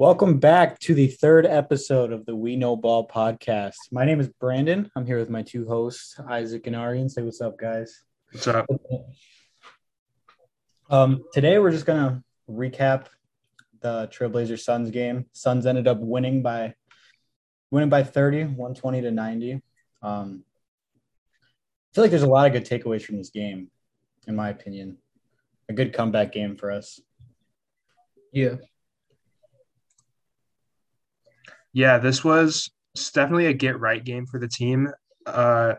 Welcome back to the third episode of the We Know Ball podcast. My name is Brandon. I'm here with my two hosts, Isaac and Arian. Say what's up, guys. What's up? Um, today we're just gonna recap the Trailblazer Suns game. Suns ended up winning by winning by 30, 120 to 90. Um, I feel like there's a lot of good takeaways from this game, in my opinion. A good comeback game for us. Yeah. Yeah, this was definitely a get right game for the team. Uh,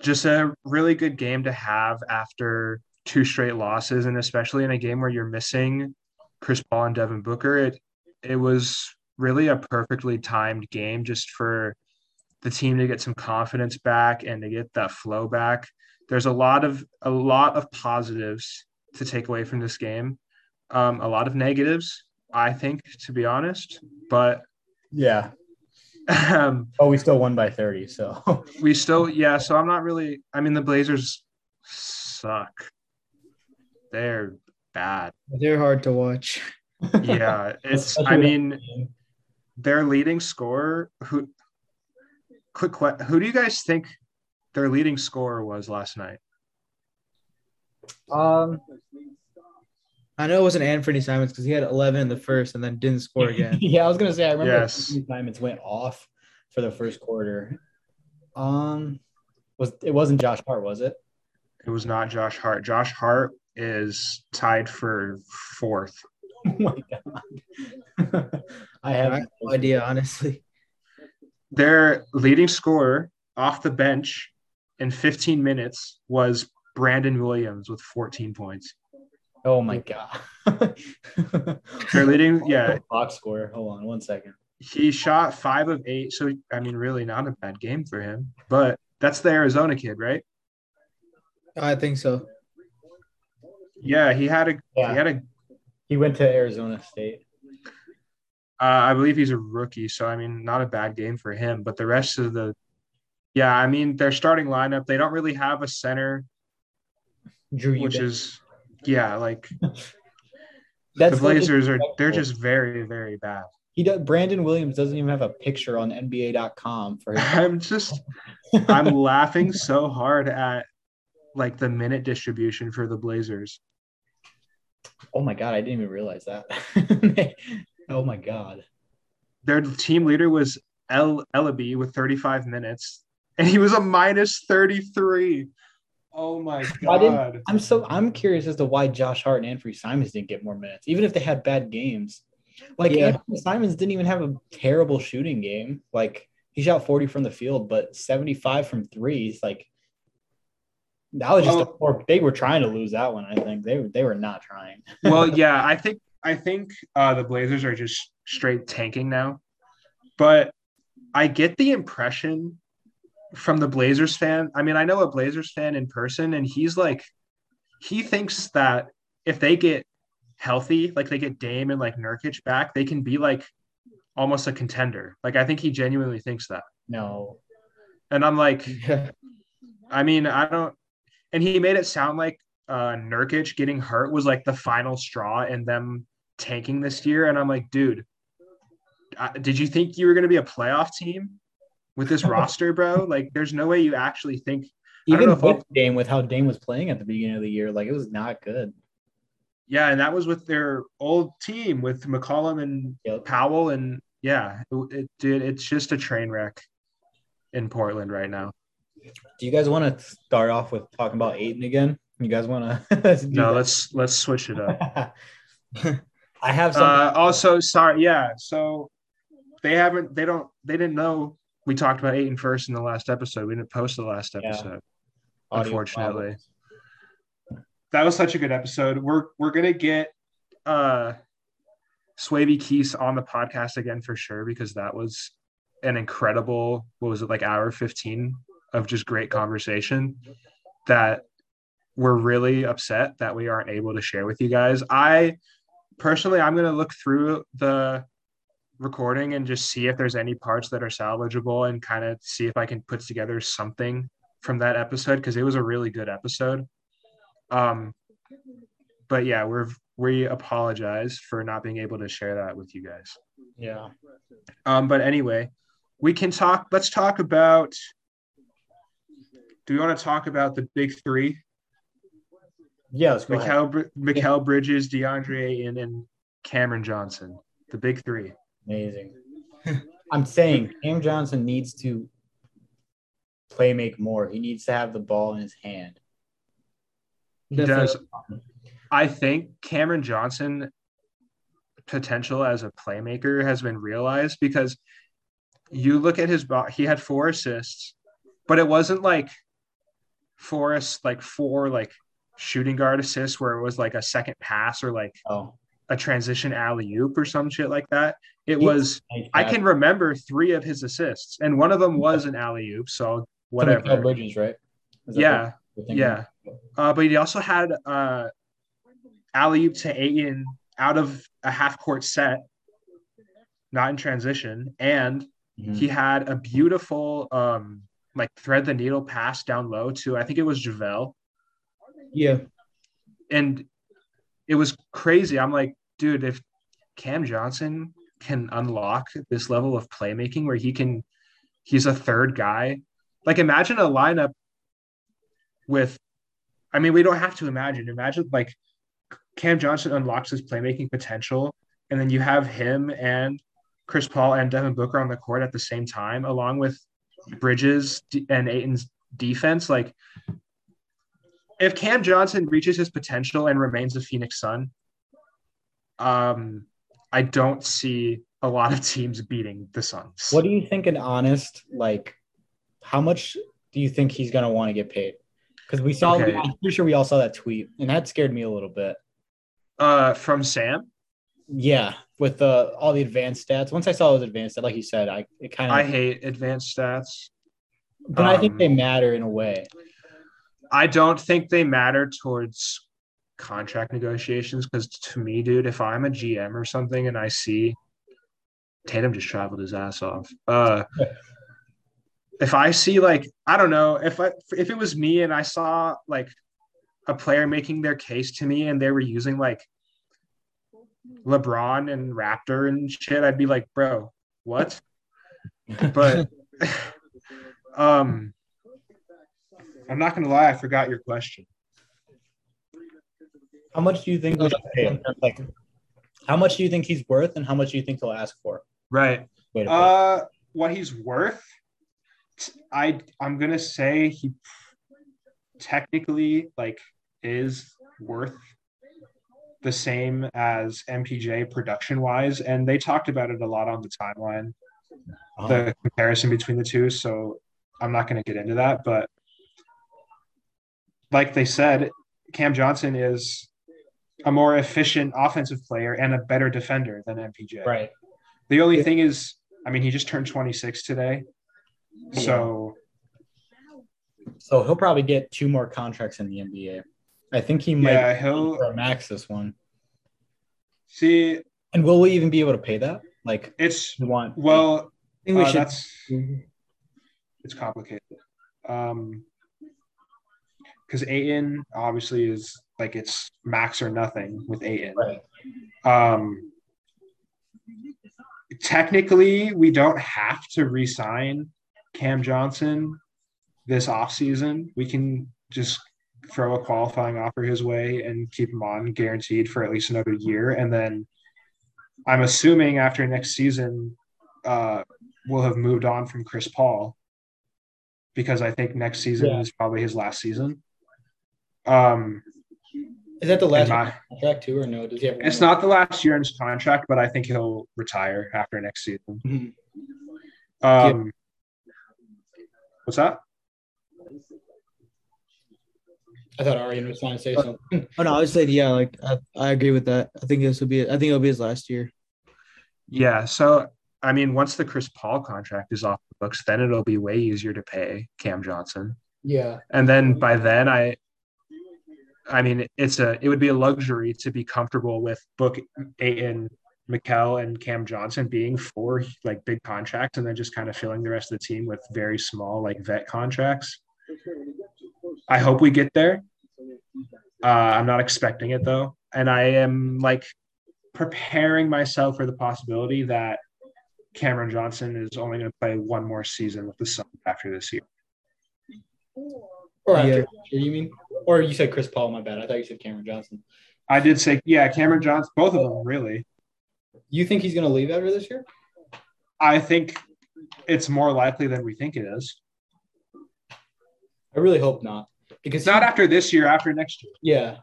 just a really good game to have after two straight losses, and especially in a game where you're missing Chris Paul and Devin Booker. It it was really a perfectly timed game just for the team to get some confidence back and to get that flow back. There's a lot of a lot of positives to take away from this game. Um, a lot of negatives, I think, to be honest. But Yeah. um, Oh, we still won by 30. So we still, yeah. So I'm not really. I mean, the Blazers suck. They're bad. They're hard to watch. Yeah, it's. I mean, their leading scorer. Who? Quick, que- who do you guys think their leading scorer was last night? um I know it wasn't Anthony Simons because he had 11 in the first and then didn't score again. yeah, I was gonna say I remember Yes. yes. Simons went off for the first quarter. Um was it wasn't Josh Hart, was it? It was not Josh Hart. Josh Hart is tied for fourth. Oh my god. I I have have no idea, honestly. Their leading scorer off the bench in 15 minutes was Brandon Williams with 14 points. Oh my god. Their leading, yeah, box score. Hold on one second. he shot five of eight. So, I mean, really not a bad game for him. But that's the Arizona kid, right? I think so. Yeah, he had a, Yeah. he had a, He went to Arizona State. uh, I believe he's a rookie. So, I mean, not a bad game for him. But the rest of the, yeah, I mean, their starting lineup, they don't really have a center, Drew which Eubanks. is, yeah, like That's the Blazers are, they're just very, very bad. he does Brandon Williams doesn't even have a picture on NBA.com for his I'm just, I'm laughing so hard at like the minute distribution for the Blazers. Oh my god, I didn't even realize that. oh my god. Their team leader was El Elleby with 35 minutes, and he was a minus 33. Oh my god! I'm so I'm curious as to why Josh Hart and Anthony Simons didn't get more minutes, even if they had bad games. Like Yeah. Anthony Simons didn't even have a terrible shooting game. Like he shot 40 from the field, but 75 from threes. Like that was just a Oh. poor. They were trying to lose that one. I think they were they were not trying. well, yeah, I think I think uh, the Blazers are just straight tanking now, but I get the impression from the Blazers fan. I mean, I know a Blazers fan in person, and he's like, he thinks that if they get healthy, like they get Dame and like Nurkic back, they can be like almost a contender. Like I think he genuinely thinks that, No, and I'm like, I mean, I don't. And he made it sound like uh, Nurkic getting hurt was like the final straw and them tanking this year. And I'm like, dude, uh, did you think you were going to be a playoff team with this roster, bro? Like, there's no way you actually think. Even with I'll- Dame, with how Dame was playing at the beginning of the year, like it was not good. Yeah, and that was with their old team with McCollum and Yep. Powell, and yeah, it, it dude, it's just a train wreck in Portland right now. Do you guys want to start off with talking about Ayton again? You guys want to? No, let's let's switch it up. I have some. Uh, also, sorry, yeah. So they haven't, they don't, they didn't know we talked about Ayton first in the last episode. We didn't post the last episode. audio unfortunately. problems. That was such a good episode. We're we're gonna get uh Swaby Keese on the podcast again for sure because that was an incredible. What was it like hour fifteen of just great conversation that we're really upset that we aren't able to share with you guys. I personally, I'm gonna look through the recording and just see if there's any parts that are salvageable and kind of see if I can put together something from that episode because it was a really good episode. Um, but yeah, we're we apologize for not being able to share that with you guys. Yeah. Um, but anyway, we can talk. Let's talk about. Do we want to talk about the big three? Yeah, let's go ahead. Bridges, DeAndre Ayton, and Cameron Johnson. The big three. Amazing. I'm saying Cam Johnson needs to play make more. He needs to have the ball in his hand. He Definitely. does. I think Cameron Johnson potential as a playmaker has been realized because you look at his bo- he had four assists, but it wasn't like four like four like shooting guard assists where it was like a second pass or like Oh, a transition alley oop or some shit like that. It was I can remember three of his assists, and one of them was an alley oop. So Whatever. whatever. Bridges, right? Yeah, what you're thinking? yeah. Uh, but he also had uh, alley oop to Ayton out of a half court set, not in transition, and Mhm. he had a beautiful um, like thread the needle pass down low to I think it was Javale, Yeah. and it was crazy. I'm like, dude, if Cam Johnson can unlock this level of playmaking where he can, he's a third guy. Like, imagine a lineup with, I mean, we don't have to imagine. Imagine like Cam Johnson unlocks his playmaking potential, and then you have him and Chris Paul and Devin Booker on the court at the same time, along with Bridges and Ayton's defense. Like, if Cam Johnson reaches his potential and remains a Phoenix Sun, um, I don't see a lot of teams beating the Suns. What do you think? An honest like, how much do you think he's gonna want to get paid? Because we saw, Okay. I'm pretty sure we all saw that tweet, and that scared me a little bit. uh, from Sam? Yeah, with the all the advanced stats. Once I saw those advanced stats, like you said, I it kind of I hate advanced stats. but I think um, they matter in a way. I don't think they matter towards contract negotiations because to me, dude, if I'm a GM or something and I see Tatum just traveled his ass off. Uh, if I see like I don't know if I if it was me and I saw like a player making their case to me and they were using like LeBron and Raptor and shit, I'd be like, bro, what? But um, I'm not gonna lie, I forgot your question. How much do you think we should pay him? Like, how much do you think he's worth, and how much do you think he'll ask for? Right. Wait a minute. Uh, what he's worth, I I'm gonna say he technically like is worth the same as MPJ production wise, and they talked about it a lot on the timeline, the comparison between the two. So I'm not gonna get into that, but like they said, Cam Johnson is a more efficient offensive player and a better defender than MPJ. right. The only Yeah. thing is, I mean, he just turned 26 today. So So he'll probably get two more contracts in the NBA. I think he might yeah, he'll for a max this one. see And will we even be able to pay that? Like, it's we want well, I think we uh, should. that's it's complicated. Um because Ayton obviously is like it's max or nothing with Ayton. right. Um technically we don't have to re-sign Cam Johnson this offseason. We can just throw a qualifying offer his way and keep him on guaranteed for at least another year. And then I'm assuming after next season, uh, we'll have moved on from Chris Paul because I think next season Yeah. is probably his last season. Um, Is that the last in my- contract too, or no? Does he have? it's more? not the last year in his contract, but I think he'll retire after next season. Mhm. Um, what's that? I thought Arian was trying to say something. Oh no, I was saying yeah, like I, I agree with that. I think this will be. I think it'll be his last year. Yeah. So, I mean, once the Chris Paul contract is off the books, then it'll be way easier to pay Cam Johnson. Yeah. And then by then, I, I mean, it's a, it would be a luxury to be comfortable with Book Ayton, Mikal, and Cam Johnson being four like big contracts, and then just kind of filling the rest of the team with very small like vet contracts. I hope we get there. Uh, I'm not expecting it though. and I am like preparing myself for the possibility that Cameron Johnson is only going to play one more season with the Suns after this year. Or after Yeah. next year, you mean? Or you said Chris Paul, my bad. I thought you said Cameron Johnson. I did say, yeah, Cameron Johnson, both of them, really. You think he's gonna leave after this year? I think it's more likely than we think it is. I really hope not. Because not he- after this year, after next year. yeah.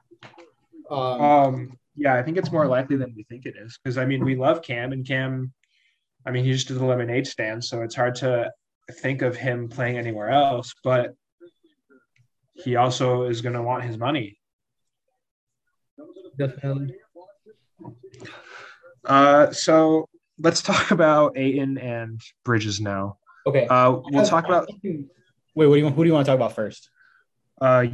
Um, Um, yeah, I think it's more likely than we think it is because I mean we love Cam and Cam. I mean he just did the lemonade stand, so it's hard to think of him playing anywhere else. But he also is going to want his money. Definitely. Uh, so let's talk about Ayton and Bridges now. okay. Uh, we'll talk about Wait, what do you want? Who do you want to talk about first? uh,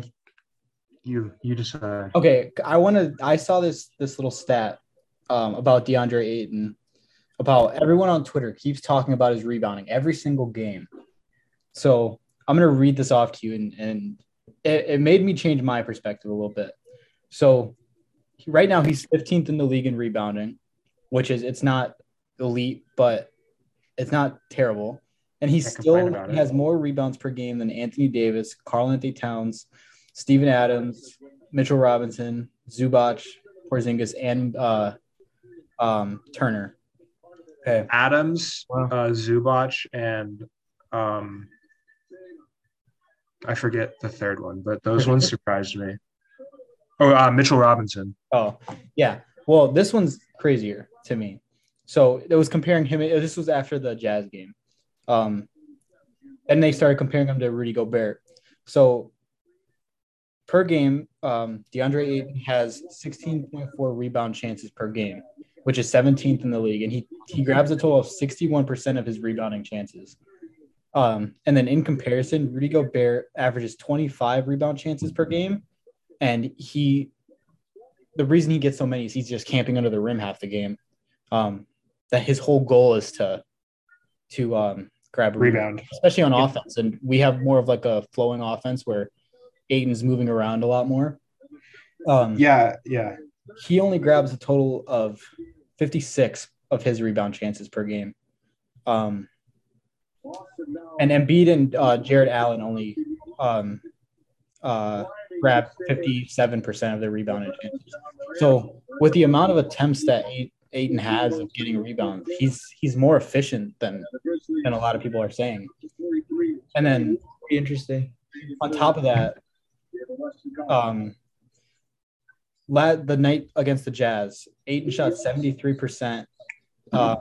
you. You decide. Okay, I want to. I saw this this little stat um, about DeAndre Ayton. About everyone on Twitter keeps talking about his rebounding every single game. So I'm gonna read this off to you, and and it, it made me change my perspective a little bit. So right now he's 15th in the league in rebounding, which is it's not elite, but it's not terrible. And he still has more rebounds per game than Anthony Davis, Karl-Anthony Towns, Steven Adams, Mitchell Robinson, Zubac, Porzingis, and uh, um, Turner. Okay. Adams, Wow. uh, Zubac, and um, I forget the third one, but those ones surprised me. Oh, uh, Mitchell Robinson. Oh, yeah. Well, this one's crazier to me. So it was comparing him. This was after the Jazz game. Um, and they started comparing him to Rudy Gobert. So per game, um, DeAndre Ayton has 16.4 rebound chances per game, which is 17th in the league, and he he grabs a total of 61% of his rebounding chances. Um, and then in comparison, Rudy Gobert averages 25 rebound chances per game, and he the reason he gets so many is he's just camping under the rim half the game. Um, that his whole goal is to to um, grab a Rebound. especially on Yeah. offense. And we have more of like a flowing offense where Ayton's moving around a lot more. Um, Yeah, yeah. he only grabs a total of 56 of his rebound chances per game. Um, and Embiid and uh, Jarrett Allen only um, uh, grab 57% of their rebounded chances. So with the amount of attempts that Ai- Ayton has of getting rebounds, he's he's more efficient than than a lot of people are saying. And then interesting. on top of that, um, la- the night against the Jazz, Ayton shot 73% uh,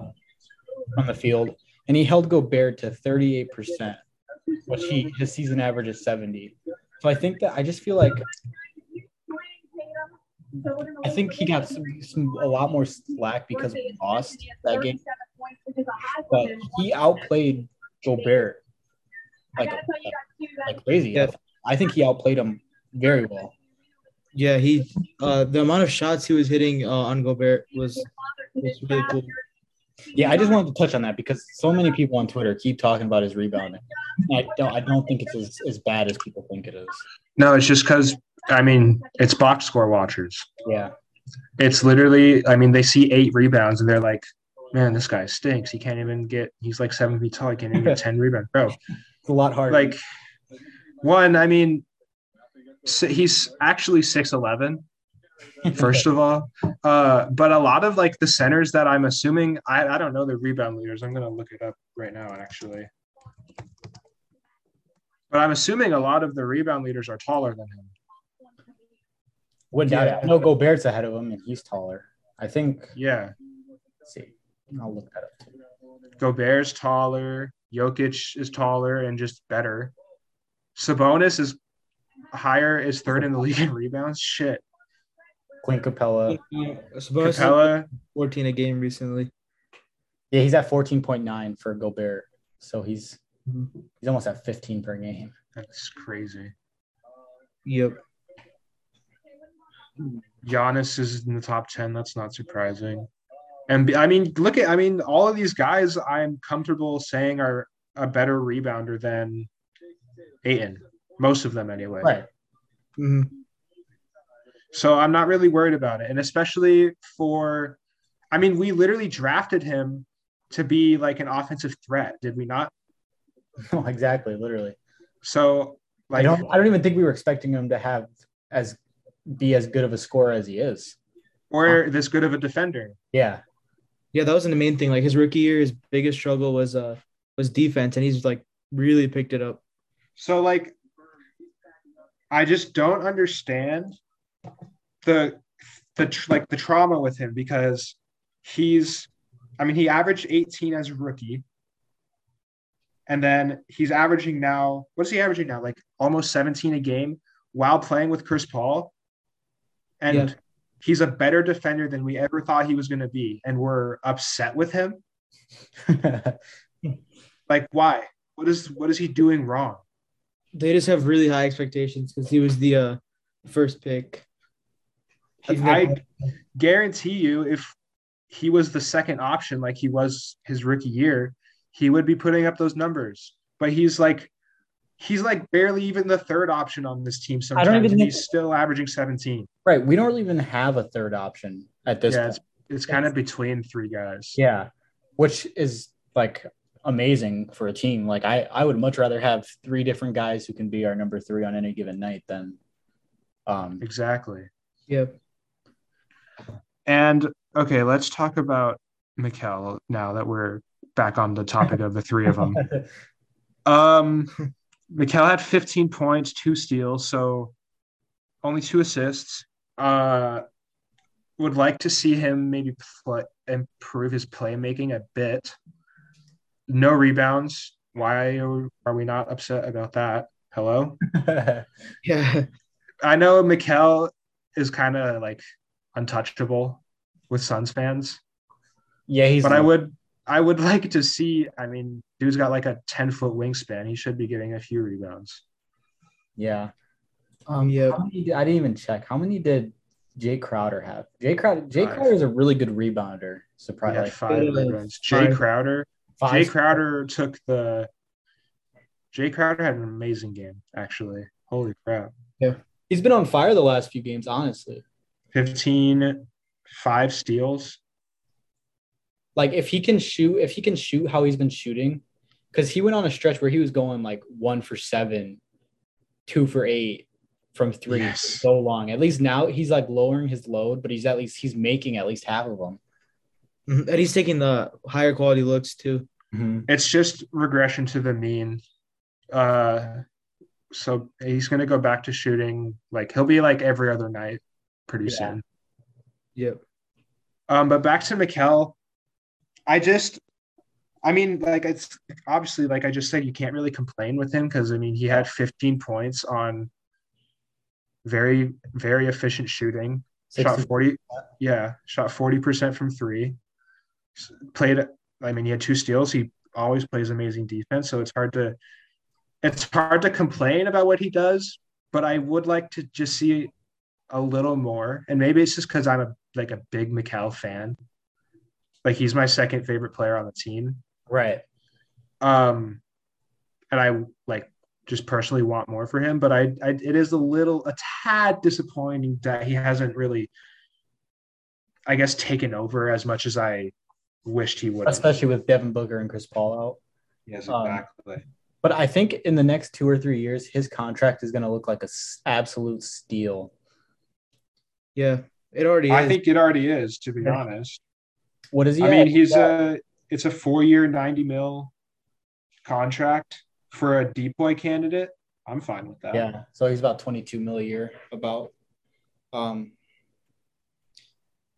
from the field, and he held Gobert to 38%, which he his season average is 70. So I think that I just feel like I think he got some, some a lot more slack because we lost that game, but he outplayed Gobert like like crazy. Yeah. I think he outplayed him very well. Yeah, he uh the amount of shots he was hitting uh, on Gobert was was really cool. Yeah, I just wanted to touch on that because so many people on Twitter keep talking about his rebounding. I don't I don't think it's as, as bad as people think it is. No, it's just because I mean it's box score watchers. Yeah. It's literally, I mean, they see eight rebounds and they're like, "Man, this guy stinks. He can't even get. He's like seven feet tall. He can't even get ten rebounds, bro." It's a lot harder. Like, one, I mean, he's actually six eleven. First of all, uh, but a lot of like the centers that I'm assuming, I, I don't know the rebound leaders. I'm gonna look it up right now, actually. But I'm assuming a lot of the rebound leaders are taller than him. Wouldn't doubt it. I know Gobert's ahead of him and he's taller. I think Yeah, let's see. I'll look that up too. Gobert's taller. Jokic is taller and just better. Sabonis is higher, is third in the league in rebounds. Shit. Clint Capela. Capela, 14 a game recently. Yeah, he's at 14.9 for Gobert. So he's Mhm. he's almost at 15 per game. that's crazy. Yep. Giannis is in the top 10. That's not surprising. And I mean, look at, I mean, all of these guys I'm comfortable saying are a better rebounder than Ayton. Most of them, anyway. Right. hmm So I'm not really worried about it. And especially for, I mean, we literally drafted him to be like an offensive threat, did we not? No, exactly, literally. So, I like, don't. I don't even think we were expecting him to have as be as good of a scorer as he is. or this good of a defender. Yeah, Yeah, that wasn't the main thing. Like his rookie year, his biggest struggle was uh was defense, and he's like really picked it up. So, like, I just don't understand the the like the trauma with him because he's, I mean, he averaged 18 as a rookie, and then he's averaging now. What is he averaging now? Like almost 17 a game while playing with Chris Paul, and Yeah. he's a better defender than we ever thought he was going to be, and we're upset with him. Like, why? What is what is he doing wrong? They just have really high expectations because he was the uh first pick. He's I guarantee you, if he was the second option, like he was his rookie year, he would be putting up those numbers. But he's like, he's like barely even the third option on this team. Sometimes even and think- he's still averaging 17. right. We don't even have a third option at this Yeah, point. it's, it's kind of between three guys. Yeah, which is like amazing for a team. Like I, I would much rather have three different guys who can be our number three on any given night than, um, Exactly. yeah. And okay, let's talk about Mikal now that we're back on the topic of the three of them. Um, Mikal had 15 points, two steals, so only two assists. Uh, would like to see him maybe play, improve his playmaking a bit. No rebounds. Why are, are we not upset about that? Hello. Yeah. I know Mikal is kind of like untouchable with Suns fans, yeah, he's. but I would I would like to see. I mean, dude's got like a 10 foot wingspan. He should be getting a few rebounds. Yeah. Um, Yeah. How many, I didn't even check. How many did Jay Crowder have? Jay Crowder. Jay Five. Crowder is a really good rebounder. He Surprise. Like five rebounds. Jay five. Crowder. five. Jay Crowder took the. Jay Crowder had an amazing game, actually. Holy crap. Yeah, he's been on fire the last few games. Honestly, 15, five steals. like if he can shoot, if he can shoot how he's been shooting, because he went on a stretch where he was going like one for seven, two for eight from three Yes. for so long. At least now he's like lowering his load, but he's at least he's making at least half of them. Mhm. And he's taking the higher quality looks too. It's just regression to the mean. Uh, so he's going to go back to shooting. Like he'll be like every other night pretty Yeah. soon. Yep. Um, but back to Mikal, I just, I mean, like it's obviously like I just said, you can't really complain with him because I mean he had 15 points on very very efficient shooting. Shot 40, yeah, shot 40 percent from three. Played, I mean, he had two steals. He always plays amazing defense, so it's hard to, it's hard to complain about what he does. But I would like to just see a little more, and maybe it's just because I'm a like a big Mikal fan. Like he's my second favorite player on the team. Right. Um, and I like just personally want more for him, but I, I it is a little a tad disappointing that he hasn't really, I guess, taken over as much as I wished he would. Especially with Devin Booker and Chris Paul out. Yes, um, exactly. But I think in the next two or three years, his contract is going to look like a s- absolute steal. Yeah. It already I is. think it already is, to be Yeah. honest. What is he? I at? mean, he's Yeah. a it's a four year, ninety mil contract for a DPOY candidate. I'm fine with that. yeah. So he's about 22 mil a year. About. Um.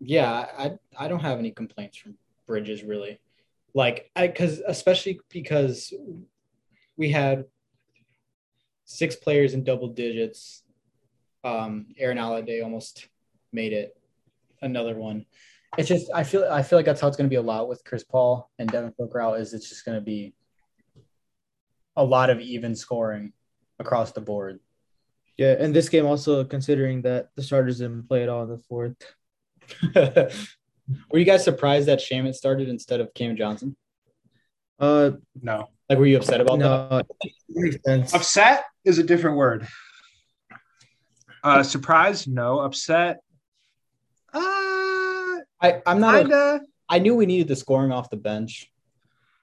Yeah, I I don't have any complaints from Bridges really, like I because especially because we had six players in double digits. Um, Aaron Holiday almost made it. Another one. It's just I feel I feel like that's how it's going to be a lot with Chris Paul and Devin Booker out. Is it's just going to be a lot of even scoring across the board. yeah. And this game also considering that the starters didn't play at all in the fourth. were you guys surprised that Shamet started instead of Cam Johnson? Uh No, Like, were you upset about that? no, it makes sense. upset is a different word. Uh, surprise? No. Upset? I, I'm not. Kinda. I knew we needed the scoring off the bench.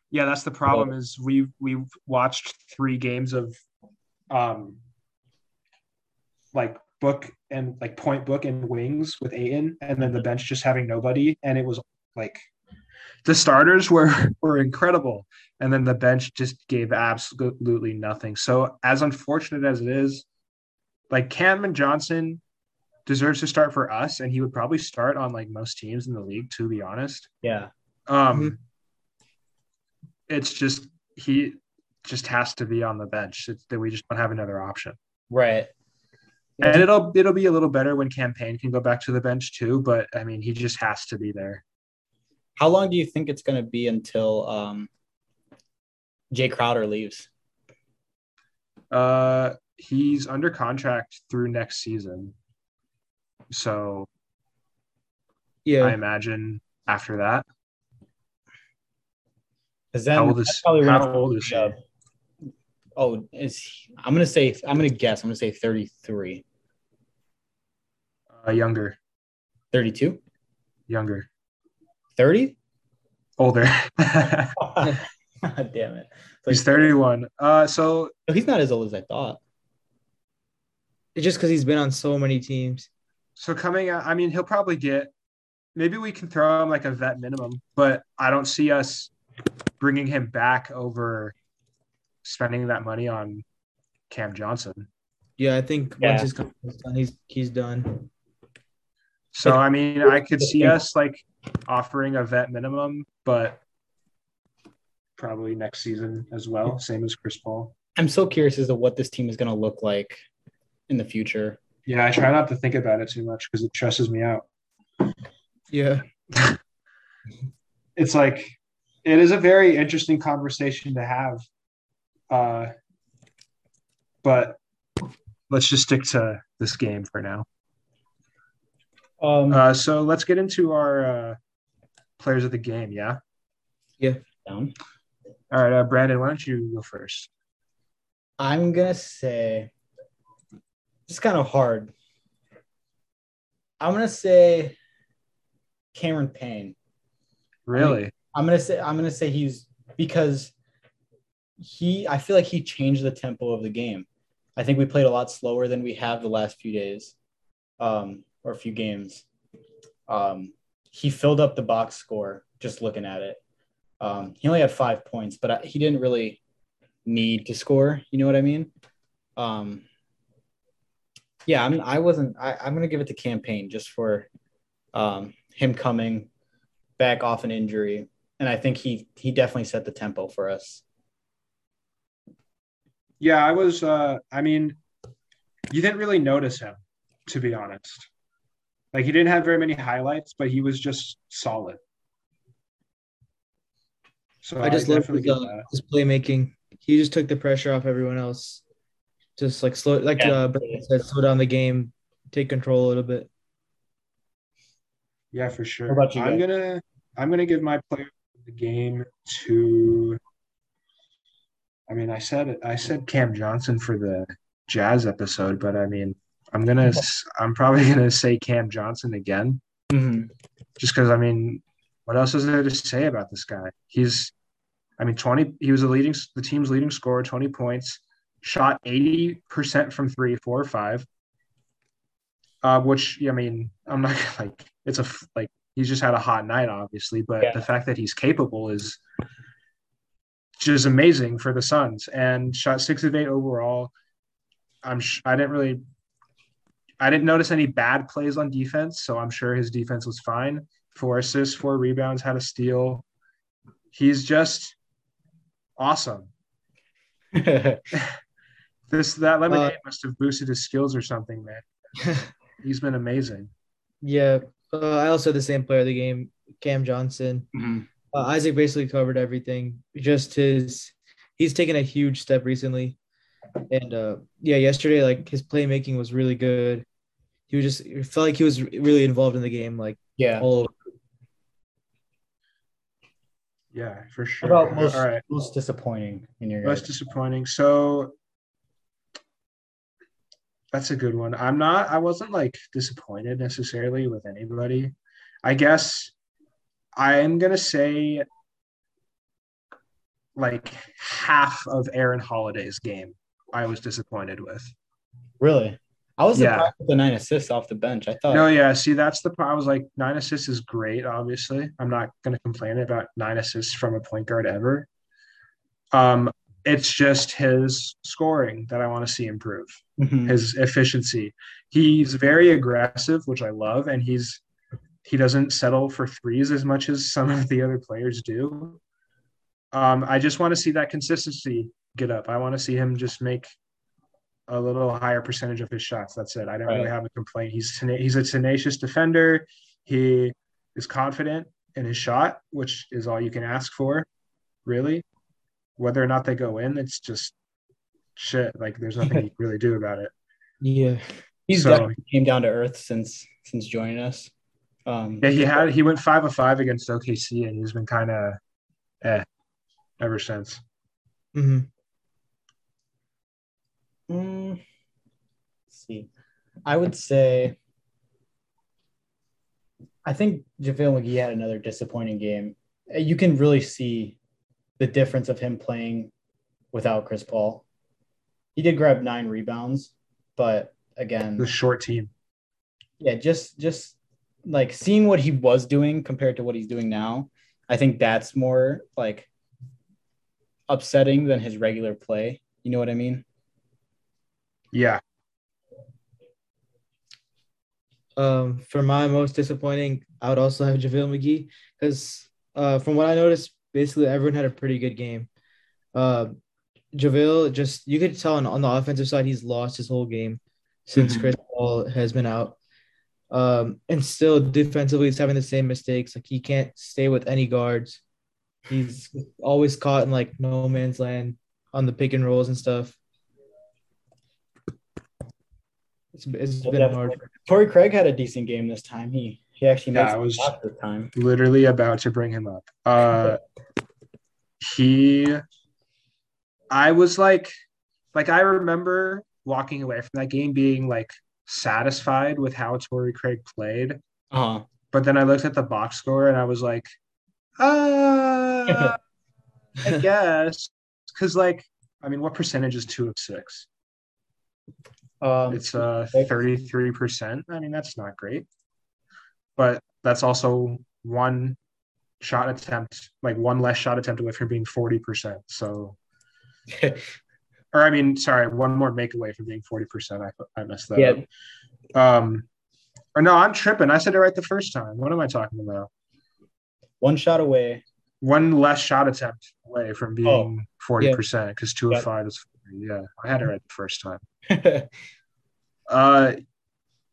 Yeah, that's the problem. Is we we've watched three games of, um, like book and like point book and wings with Ayton, and then the bench just having nobody, and it was like the starters were were incredible, and then the bench just gave absolutely nothing. So as unfortunate as it is, like Cameron Johnson deserves to start for us, and he would probably start on like most teams in the league, to be honest. Yeah. Um, Mhm. it's just he just has to be on the bench. It's that we just don't have another option. Right. And it'll it'll be a little better when Cam Payne can go back to the bench too. But I mean, he just has to be there. How long do you think it's going to be until um, Jay Crowder leaves? Uh, he's under contract through next season, so Yeah. I imagine after that. Because then How old is probably when how old is he? gonna be, uh, Oh, is he- I'm gonna say I'm gonna guess. I'm gonna say 33, Uh, younger, 32, younger, 30. older. Damn it! he's thirty-one. Uh, so So he's not as old as I thought. It's just because he's been on so many teams. So coming out, I mean, he'll probably get. Maybe we can throw him like a vet minimum, but I don't see us bringing him back over spending that money on Cam Johnson. Yeah, I think Yeah. once his contract's done, he's he's done. So I mean, I could see us like offering a vet minimum, but probably next season as well, same as Chris Paul. I'm so curious as to what this team is gonna look like in the future. Yeah, I try not to think about it too much because it stresses me out. Yeah. it's like it is a very interesting conversation to have uh but let's just stick to this game for now Um, uh so let's get into our uh players of the game yeah down. all right uh brandon why don't you go first I'm gonna say it's kind of hard. I'm gonna say Cameron Payne. really I'm gonna say I'm gonna say he's because he I feel like he changed the tempo of the game. I think we played a lot slower than we have the last few days, um, or a few games. Um, he filled up the box score just looking at it. Um, he only had five points, but I, he didn't really need to score. You know what I mean? Um, yeah, I'm, I wasn't. I, I'm gonna give it to Cam Payne just for um, him coming back off an injury, and I think he he definitely set the tempo for us. yeah i was uh i mean you didn't really notice him to be honest like he didn't have very many highlights but he was just solid so I just love his, uh, his playmaking. He just took the pressure off everyone else. Just like slow, like Yeah. uh, Brandon said, slow down the game, take control a little bit. Yeah, for sure. What about you I'm guys? gonna I'm gonna give my player of the game to. I mean, I said it I said Cam Johnson for the Jazz episode, but I mean, I'm gonna I'm probably gonna say Cam Johnson again, Mm-hmm. just because I mean, what else is there to say about this guy? He's, I mean, 20. He was the leading the team's leading scorer, 20 points, shot 80 percent from three, four or five. Uh, which I mean, I'm not like it's a like he's just had a hot night, obviously, but Yeah. the fact that he's capable is just amazing for the Suns. And shot six of eight overall. I'm sh- I didn't really I didn't notice any bad plays on defense, so I'm sure his defense was fine. Four assists, four rebounds, had a steal. He's just awesome. This that lemonade Uh, must have boosted his skills or something, man. He's been amazing. yeah. Uh, I also had the same player of the game, Cam Johnson. Mhm. Uh, Isaac basically covered everything. Just his, he's taken a huge step recently, and uh, yeah, yesterday like his playmaking was really good. He was just it felt like he was really involved in the game, like Yeah. all over. Yeah, for How sure. about most, All right. most disappointing in your Most guys? disappointing. So that's a good one. I'm not. I wasn't like disappointed necessarily with anybody. I guess I am gonna say like half of Aaron Holiday's game. I was disappointed with. Really? I was Yeah. surprised with the nine assists off the bench. I thought No, yeah. See, that's the part. I was like, nine assists is great. Obviously, I'm not going to complain about nine assists from a point guard ever. Um, it's just his scoring that I want to see improve. Mhm. His efficiency. He's very aggressive, which I love, and he's he doesn't settle for threes as much as some of the other players do. Um, I just want to see that consistency get up. I want to see him just make a little higher percentage of his shots. That's it. I don't really have a complaint. He's tena- he's a tenacious defender. He is confident in his shot, which is all you can ask for, really. Whether or not they go in, it's just shit. Like there's nothing you can really do about it. Yeah. He's So- came down to earth since since joining us. Um, Yeah, he had he went five of five against OKC, and he's been kind of eh ever since. Mm-hmm. mm, let's see, I would say, I think JaVale McGee had another disappointing game. You can really see the difference of him playing without Chris Paul. He did grab nine rebounds, but again, The short team. yeah, just just like seeing what he was doing compared to what he's doing now, I think that's more like upsetting than his regular play. You know what I mean? Yeah, Um, for my most disappointing, I would also have JaVale McGee because uh, from what I noticed, basically everyone had a pretty good game. Uh, JaVale just you could tell on, on the offensive side he's lost his whole game since Mhm. Chris Paul has been out. Um, and still defensively he's having the same mistakes. Like he can't stay with any guards. He's always caught in like no man's land on the pick and rolls and stuff. It's, it's been hard. Torrey Craig had a decent game this time. He he actually Yeah, it was- literally about to bring him up. Uh, he, I was like, like I remember walking away from that game being like satisfied with how Torrey Craig played, Uh-huh. but then I looked at the box score and I was like, uh, I guess, because like, I mean, what percentage is two of six? Um, It's uh thirty three percent. I mean, that's not great, but that's also one shot attempt, like one less shot attempt away from being forty percent. So, or I mean, sorry, one more make away from being forty percent. I I messed that Yeah. up. Um, or no, I'm tripping. I said it right the first time. What am I talking about? one shot away. One less shot attempt away from being forty percent because two Yeah. of five is 40. yeah. I had it right the first time. Uh,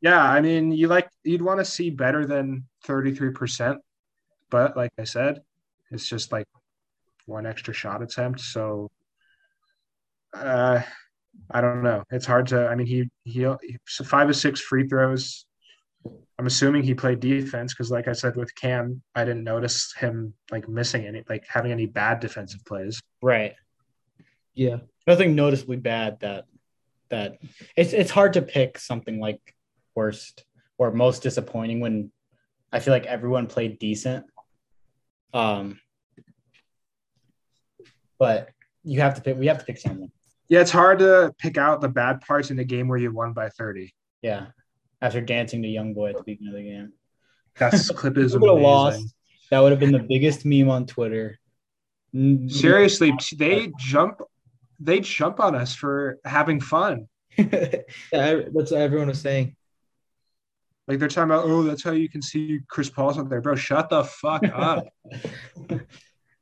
yeah, I mean, you like you'd want to see better than thirty three percent, but like I said, it's just like one extra shot attempt. So, uh, I don't know. It's hard to. I mean, he he so five or six free throws. I'm assuming he played defense because, like I said with Cam, I didn't notice him like missing any, like having any bad defensive plays. right. Yeah. Nothing noticeably bad that that it's it's hard to pick something like worst or most disappointing when I feel like everyone played decent. Um but you have to pick we have to pick someone. Yeah, it's hard to pick out the bad parts in a game where you won by 30. Yeah. After dancing to young boy at the beginning of the game. That clip is We would have amazing. lost. That would have been the biggest meme on Twitter. Seriously, they jump they jump on us for having fun. Yeah, that's what everyone was saying. Like they're talking about, oh, that's how you can see Chris Paul's up there, bro. Shut the fuck up.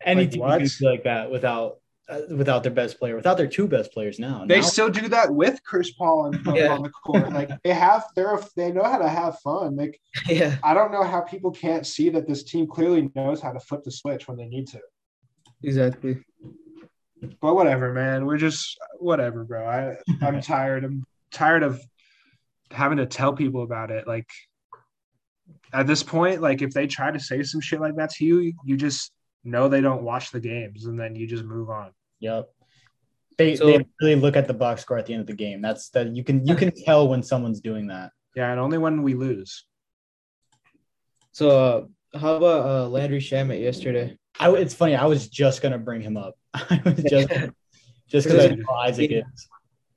Any Like, team can be like that without uh, without their best player, without their two best players now. they Now- still do that with Chris Paul on, on- Yeah. on the court. Like they have, they're they know how to have fun. Like Yeah. I don't know how people can't see that this team clearly knows how to flip the switch when they need to. Exactly. But whatever, man. We're just whatever, bro. I I'm tired. I'm tired of having to tell people about it. Like at this point, like if they try to say some shit like that to you, you just know they don't watch the games and then you just move on. Yep. They, So- they really look at the box score at the end of the game. That's that you can you can tell when someone's doing that. Yeah, and only when we lose. So uh, how about uh, Landry Shamet yesterday? I, it's funny. I was just gonna bring him up. I was just just because I know Isaac is.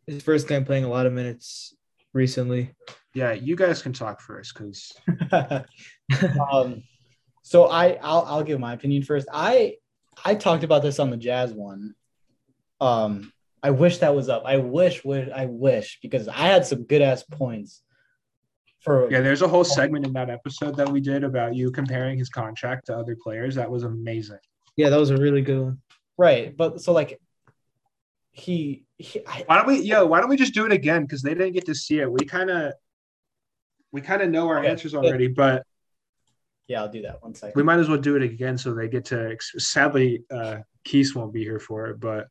His first time playing a lot of minutes recently. Yeah, you guys can talk first because um, so I I'll I'll give my opinion first. I I talked about this on the Jazz one. Um, I wish that was up. I wish would I wish because I had some good ass points for yeah, there's a whole segment in that episode that we did about you comparing his contract to other players. That was amazing. Yeah, that was a really good one. right. But so like he, he I, Why don't we, yo? Why don't we just do it again? Because they didn't get to see it. We kind of, we kind of know our Okay. answers already, but yeah, I'll do that one second. we might as well do it again so they get to. Sadly, uh, Keith won't be here for it, but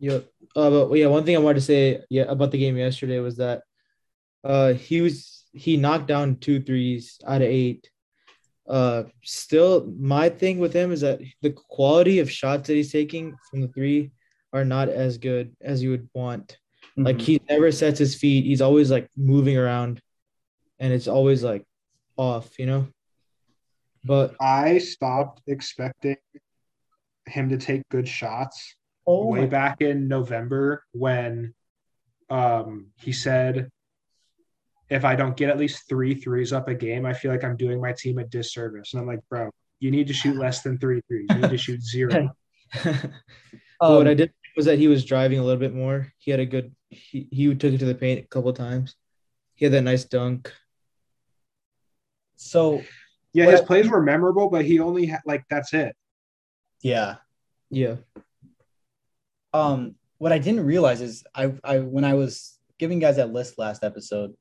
Yep. Uh, but yeah, one thing I wanted to say yeah about the game yesterday was that uh he was he knocked down two threes out of eight. Uh, still, my thing with him is that the quality of shots that he's taking from the three are not as good as you would want. Like Mhm. he never sets his feet. He's always like moving around, and it's always like off, you know. But I stopped expecting him to take good shots oh way my- back in November when um, he said, if I don't get at least three threes up a game, I feel like I'm doing my team a disservice. And I'm like, bro, you need to shoot less than three threes. You need to shoot zero. But what Um, I did was that he was driving a little bit more. He had a good he, he took it to the paint a couple times. He had that nice dunk. so Yeah, his I- plays were memorable, but he only had like that's it. yeah. Yeah. Um, what I didn't realize is I, I when I was giving guys that list last episode,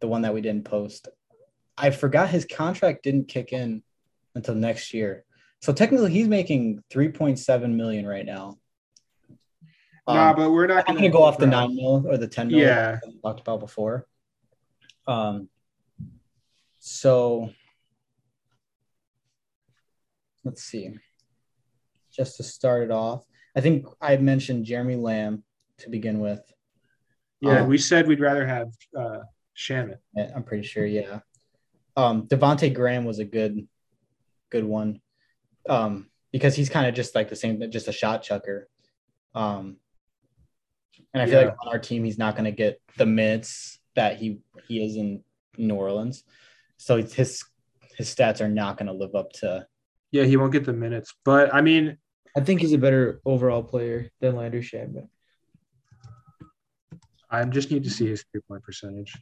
the one that we didn't post, I forgot his contract didn't kick in until next year. So technically, he's making three point seven million right now. Um, nah, but we're not I'm gonna go off the nine mil or the ten mil Yeah. talked about before. Um, so let's see. Just to start it off, I think I mentioned Jeremy Lamb to begin with. Yeah, Um, we said we'd rather have uh Shamet. I'm pretty sure. Yeah. Um, Devonte Graham was a good, good one, um, because he's kind of just like the same, just a shot chucker. Um, and I feel Yeah. like on our team, he's not going to get the minutes that he he is in New Orleans, so it's his his stats are not going to live up to. Yeah, he won't get the minutes. But I mean, I think he's a better overall player than Landry Shamet. I just need to see his three point percentage.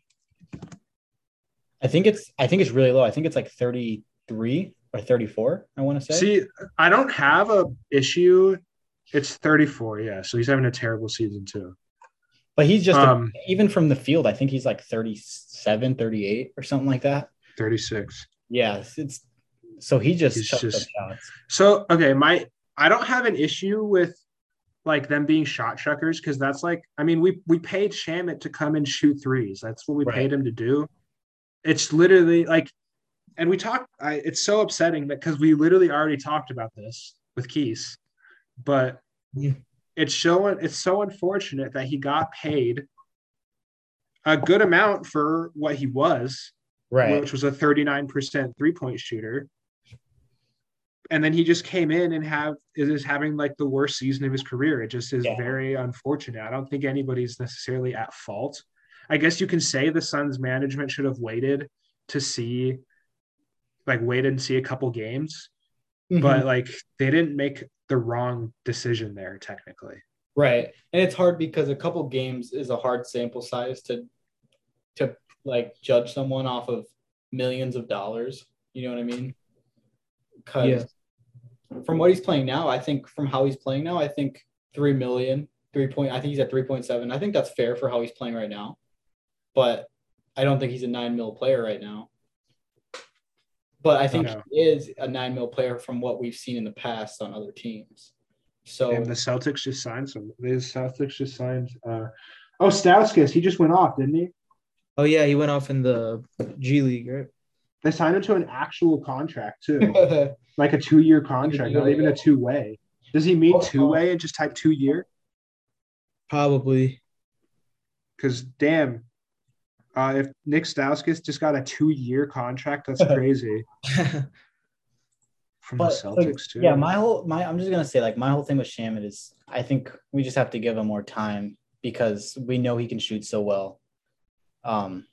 I think it's I think it's really low. I think it's like 33 or 34. I want to say. See, I don't have a issue. It's 34, yeah. So he's having a terrible season too. but he's just a- Um, even from the field. I think he's like 37, 38 or something like that. 36. Yeah, it's- so he just just- shots. So okay, my I don't have an issue with like them being shot chuckers because that's like I mean we we paid Shamet to come and shoot threes. That's what we Right. paid him to do. It's literally like, and we talked. I it's so upsetting that because we literally already talked about this with Keys, but Yeah. it's showing it's so unfortunate that he got paid a good amount for what he was Right. which was a 39% three point shooter. And then he just came in and have is having like the worst season of his career. It just is Yeah. very unfortunate. I don't think anybody's necessarily at fault. I guess you can say the Suns management should have waited to see, like, wait and see a couple games, Mhm. but like they didn't make the wrong decision there technically. right. And it's hard because a couple games is a hard sample size to to like judge someone off of millions of dollars. You know what I mean? Because Yeah. from what he's playing now, I think from how he's playing now, I think three million, three point. I think he's at three point seven. I think that's fair for how he's playing right now. But I don't think he's a nine mil player right now. But I think No. he is a nine mil player from what we've seen in the past on other teams. So And the Celtics just signed some. The Celtics just signed. Uh, oh, Stauskas, he just went off, didn't he? Oh yeah, he went off in the G League, right? They signed him to an actual contract too, like a two-year contract, not even a two-way. Does he mean Oh, two way and just type two year? Probably. Because damn, uh, if Nik Stauskas just got a two year contract, that's crazy from But the Celtics too. yeah, my whole my I'm just gonna say like my whole thing with Shamet is I think we just have to give him more time because we know he can shoot so well. Um,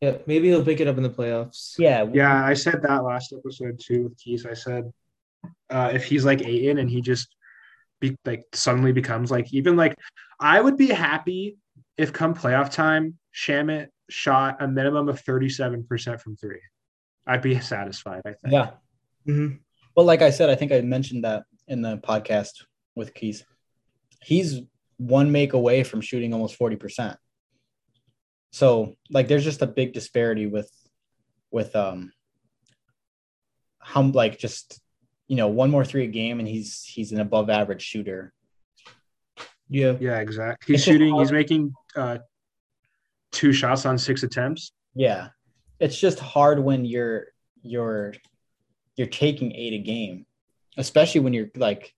yeah, maybe he'll pick it up in the playoffs. yeah, yeah, I said that last episode too with Keith. I said uh, if he's like Ayton and he just be like suddenly becomes like even like I would be happy if come playoff time Shamet shot a minimum of thirty seven percent from three. I'd be satisfied. I think. yeah. Mhm. But like I said, I think I mentioned that in the podcast with Keith. He's one make away from shooting almost 40%. So like there's just a big disparity with with um how like just you know one more three a game and he's he's an above average shooter. Yeah. Yeah, exactly. He's It's shooting. hard- He's making uh, two shots on six attempts. Yeah. It's just hard when you're you're you're taking eight a game, especially when you're like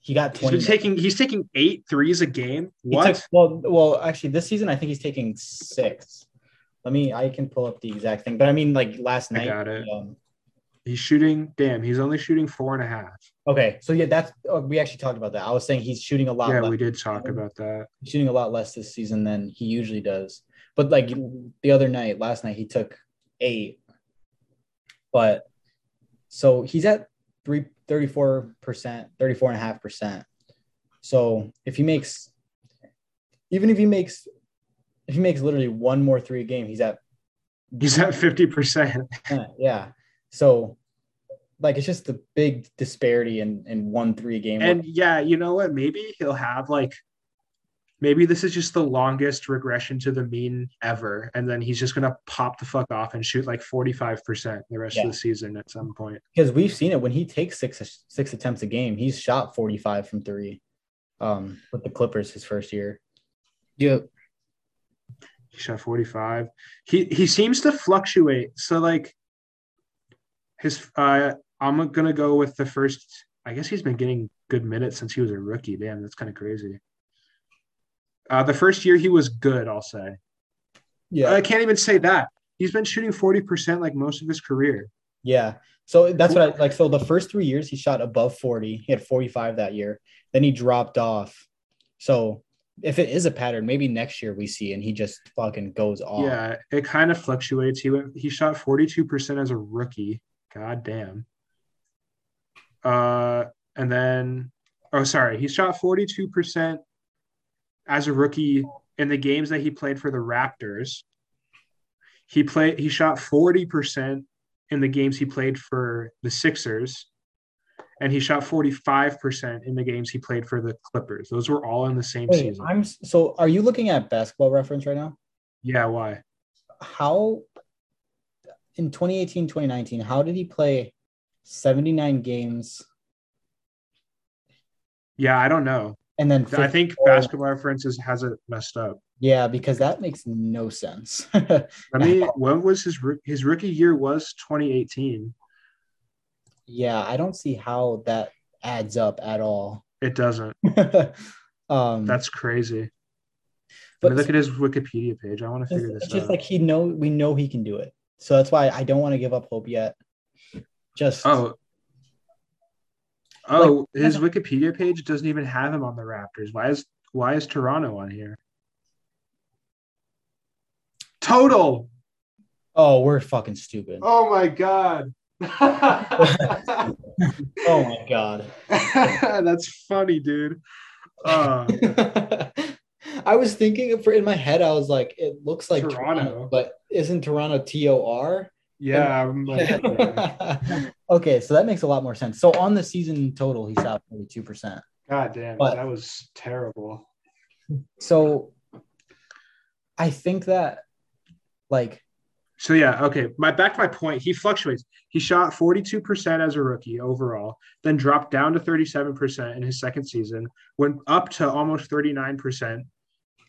he got He's 20 been taking. He's taking eight threes a game. What? took- well, well, actually, this season I think he's taking six. Let me. I can pull up the exact thing, but I mean, like last I night. got it. Um, he's shooting. Damn, he's only shooting four and a half. okay, so yeah, that's oh, we actually talked about that. I was saying he's shooting a lot. Yeah, we did talk about that. he's shooting a lot less this season than he usually does. But like the other night, last night he took eight. But so he's at three, 34%, 34.5%. So if he makes, even if he makes, if he makes literally one more three a game, he's at He's at fifty percent. Yeah, yeah. So, like, it's just the big disparity in in one three game. And yeah, you know what? Maybe he'll have like. Maybe this is just the longest regression to the mean ever, and then he's just gonna pop the fuck off and shoot like forty five percent the rest Yeah. of the season at some point. because we've seen it when he takes six six attempts a game, he's shot forty five from three. Um, with the Clippers his first year. Yep. He shot 45. He he seems to fluctuate. So like his uh I'm gonna go with the first I guess he's been getting good minutes since he was a rookie. Damn, that's kind of crazy. Uh the first year he was good, I'll say. Yeah, I can't even say that. He's been shooting 40% like most of his career. Yeah. So that's what I like. So the first three years he shot above 40. He had 45 that year. Then he dropped off. So if it is a pattern, maybe next year we see and he just fucking goes off. Yeah, it kind of fluctuates. He went he shot 42% as a rookie. God damn. Uh and then oh sorry, he shot 42% as a rookie in the games that he played for the Raptors. He played he shot 40% in the games he played for the Sixers. And he shot 45% in the games he played for the Clippers. Those were all in the same Wait, season. I'm so are you looking at basketball reference right now? yeah, why? How in 2018, 2019, how did he play 79 games Yeah, I don't know. And then I think 54 basketball references has it messed up. Yeah, because that makes no sense. I mean, When was his his rookie year? Was 2018. yeah, I don't see how that adds up at all. It doesn't. um That's crazy. but Let me look at his Wikipedia page. I want to figure this just out. Just like he know we know he can do it. So that's why I don't want to give up hope yet. Just oh. Oh, Like- his Wikipedia page doesn't even have him on the Raptors. Why is why is Toronto on here? Total. oh, we're fucking stupid. Oh my god. Oh my god. That's funny, dude. Uh, I was thinking for in my head, I was like, it looks like Toronto. Toronto, but isn't Toronto T O R? Yeah, like, okay, so that makes a lot more sense. So on the season total, he shot 42%. God damn, But- that was terrible. So I think that like So yeah, okay. My back to my point. He fluctuates. He shot 42% as a rookie overall, then dropped down to 37% in his second season, went up to almost 39%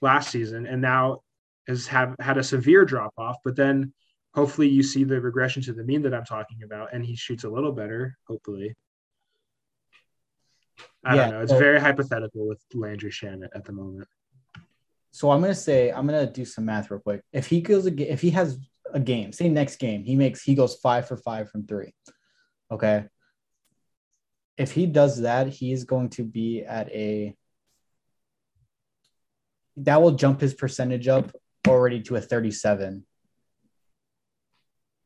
last season, and now has have had a severe drop off. But then hopefully you see the regression to the mean that I'm talking about, and he shoots a little better, hopefully. I Yeah, don't know. It's so- very hypothetical with Landry Shamet at the moment. So I'm gonna say I'm gonna do some math real quick. If he goes if he has a game, say next game, he makes he goes five for five from three. Okay. If he does that, he is going to be at a that will jump his percentage up already to a 37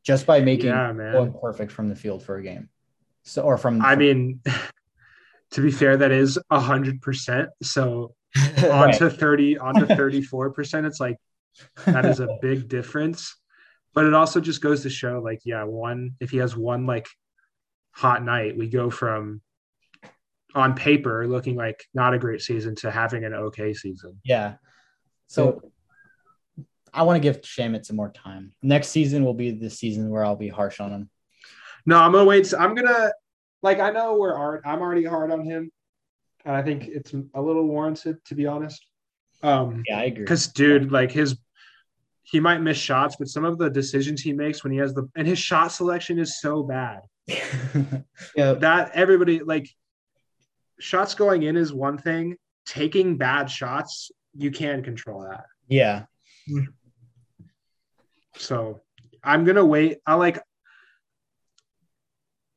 just by making Yeah, going perfect from the field for a game. So or from I mean, to be fair, that is a hundred percent. So Right. onto thirty, onto thirty-four percent. It's like that is a big difference. But it also just goes to show, like, yeah, one if he has one like hot night, we go from on paper looking like not a great season to having an okay season. Yeah. So I want to give Shamet some more time. Next season will be the season where I'll be harsh on him. No, I'm gonna wait. I'm gonna like I know we're hard. I'm already hard on him, and I think it's a little warranted to be honest. Um, Yeah, I agree. because dude, like his he might miss shots, but some of the decisions he makes when he has the and his shot selection is so bad yeah, that everybody like shots going in is one thing. Taking bad shots, you can control that. yeah. So I'm gonna wait. I like.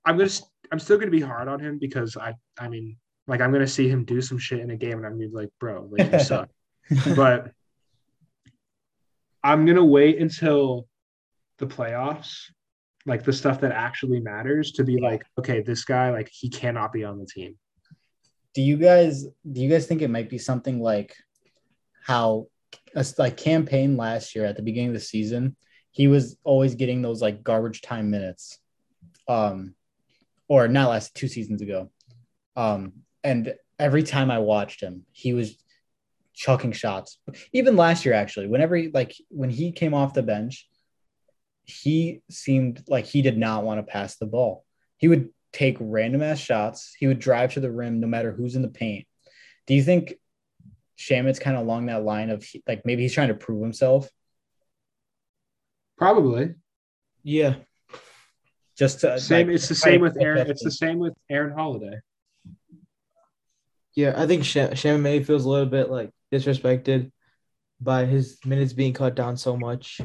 I'm gonna. I'm still gonna be hard on him because I. I mean, like I'm gonna see him do some shit in a game, and I'm gonna be like, bro, like you suck. but I'm gonna wait until the playoffs, like the stuff that actually matters, to be Yeah. like, okay, this guy, like he cannot be on the team. do you guys do you guys think it might be something like how a like Cam Payne last year at the beginning of the season he was always getting those like garbage time minutes um or not last two seasons ago um and every time i watched him he was chucking shots even last year actually whenever he like when he came off the bench he seemed like he did not want to pass the ball he would take random ass shots. He would drive to the rim no matter who's in the paint. Do you think Shamet's kind of along that line of like maybe he's trying to prove himself Probably. yeah, just to Same. like, it's the same with Aaron. It's the same with Aaron Holiday. yeah. I think Sha- Shannon May feels a little bit like disrespected by his minutes being cut down so much,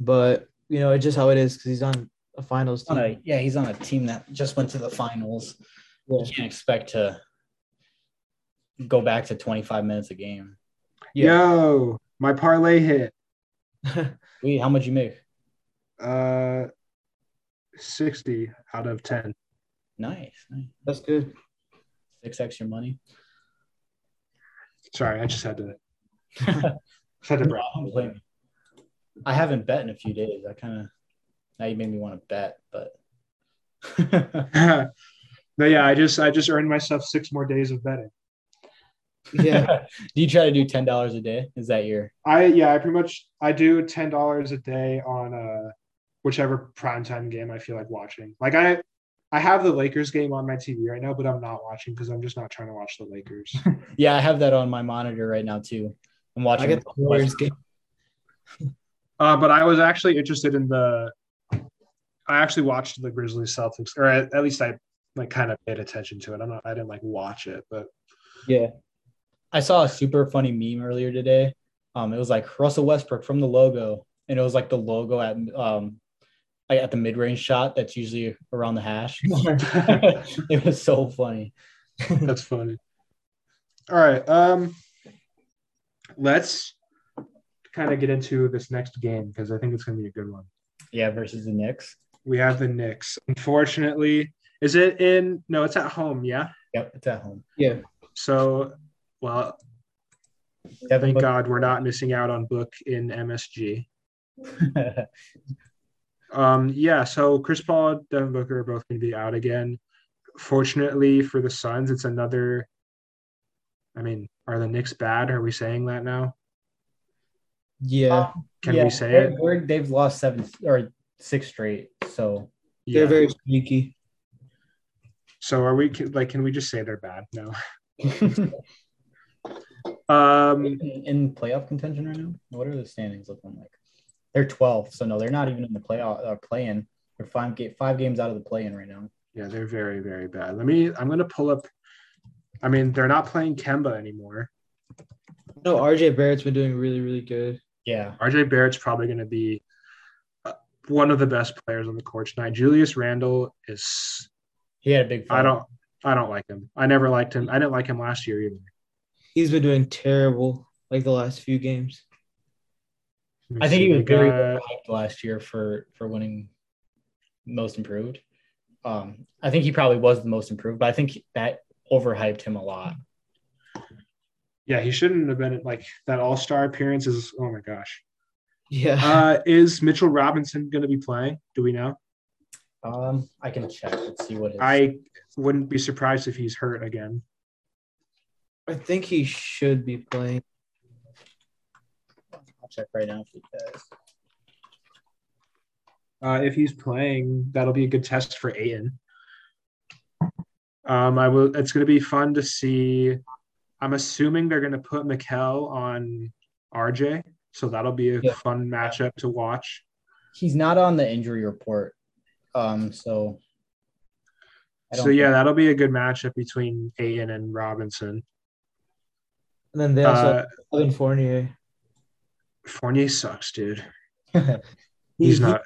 but you know it's just how it is because he's on a finals on team. a, yeah, he's on a team that just went to the finals. Yeah. You can't expect to go back to 25 minutes a game. Yeah. Yo, my parlay hit. Wait, how much you make? Uh, sixty out of ten. Nice, nice. That's good. Six extra money. Sorry, I just had to. just had to No, I don't blame you. I haven't bet in a few days. I kind of now you made me want to bet, but no, yeah, I just I just earned myself six more days of betting. Yeah, do you try to do ten dollars a day? Is that your I yeah, I pretty much I do ten dollars a day on uh whichever primetime game I feel like watching. Like I I have the Lakers game on my TV right now, but I'm not watching because I'm just not trying to watch the Lakers. Yeah, I have that on my monitor right now too. I'm watching. I get the Warriors game. Uh, but I was actually interested in the. I actually watched the Grizzlies Celtics, or at, at least I like kind of paid attention to it. I'm not. I didn't like watch it, but Yeah, I saw a super funny meme earlier today. Um, it was like Russell Westbrook from the logo, and it was like the logo at um, at the mid range shot that's usually around the hash. it was so funny. that's funny. All right. Um, let's kind of get into this next game because I think it's going to be a good one. Yeah, versus the Knicks. We have the Knicks. Unfortunately, is it in? No, it's at home. Yeah. Yep, it's at home. yeah. So, well, Devin thank God we're not missing out on Book in MSG. Um, yeah, so Chris Paul, Devin Booker are both going to be out again. Fortunately for the Suns, it's another. I mean, are the Knicks bad? Are we saying that now? Yeah, Can Yeah, we say they're- it? they're- they've lost seven or six straight. So they're very sneaky. So are we like? Can we just say they're bad? No. Um, in, in playoff contention right now? What are the standings looking like? They're 12, so no, they're not even in the playoff uh, play-in. They're five ga- five games out of the play-in right now. yeah, they're very very bad. Let me. I'm going to pull up I mean, they're not playing Kemba anymore. No, RJ Barrett's been doing really, really good. Yeah. RJ Barrett's probably going to be uh, one of the best players on the court tonight. Julius Randle is. He had a big. I don't. I don't like him. I never liked him. I didn't like him last year either. He's been doing terrible like the last few games. I think he was very hyped last year for for winning most improved. Um, I think he probably was the most improved, but I think that overhyped him a lot. Yeah, he shouldn't have been like that All Star appearance. Is oh my gosh. Yeah. Uh, is Mitchell Robinson going to be playing? Do we know? Um, I can check. Let's see what. His... I wouldn't be surprised if he's hurt again. I think he should be playing. I'll check right now if he does. Uh, if he's playing, that'll be a good test for Ayton. Um, I will. It's going to be fun to see. I'm assuming they're going to put Mikal on RJ, so that'll be a yeah. fun matchup to watch. He's not on the injury report, um. So. So yeah, that'll be a good matchup between Ayton and Robinson. And then they also uh, Evan Fournier. Fournier sucks, dude. he's he, not.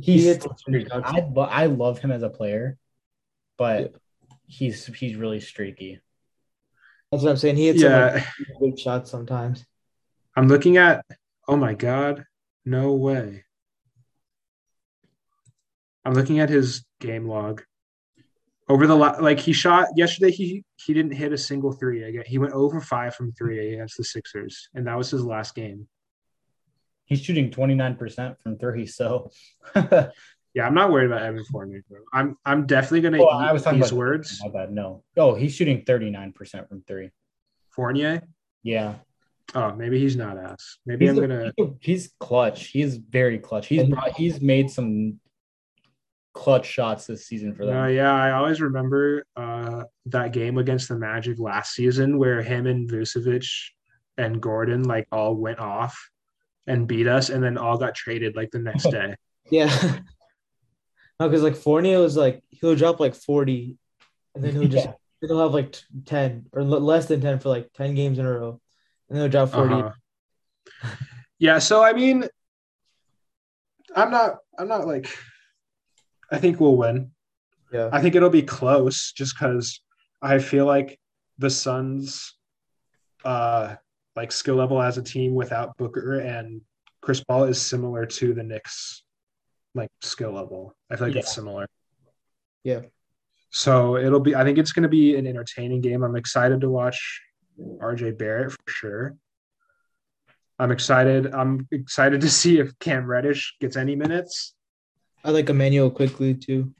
He's. He I, I love him as a player, but yeah. he's he's really streaky. That's what I'm saying. He hits yeah. some like, shots sometimes. I'm looking at. Oh my god! No way. I'm looking at his game log over the last, like he shot yesterday he he didn't hit a single three again. He went over five from three against the sixers and that was his last game. He's shooting 29% from three so. Yeah i'm not worried about evan fournier bro. i'm i'm definitely gonna oh, I was talking these about, words. My bad no. Oh he's shooting 39% from three. Fournier? Yeah. Oh maybe he's not ass. Maybe he's i'm gonna he's clutch. He's very clutch. He's brought, he's made some clutch shots this season for them. Uh, yeah, I always remember uh, that game against the Magic last season where him and Vucevic and Gordon like all went off and beat us, and then all got traded like the next day. yeah. no, because like Fournier was like he'll drop like forty, and then he'll just yeah. he'll have like ten or less than ten for like ten games in a row, and then he'll drop 40 uh-huh. yeah, so I mean, I'm not I'm not like I think we'll win. Yeah. I think it'll be close just because I feel like the Suns uh like skill level as a team without Booker and Chris Paul is similar to the Knicks like skill level. I feel like yeah. it's similar. Yeah. So it'll be I think it's gonna be an entertaining game. I'm excited to watch RJ Barrett for sure. I'm excited. I'm excited to see if Cam Reddish gets any minutes. I like Immanuel Quickley too.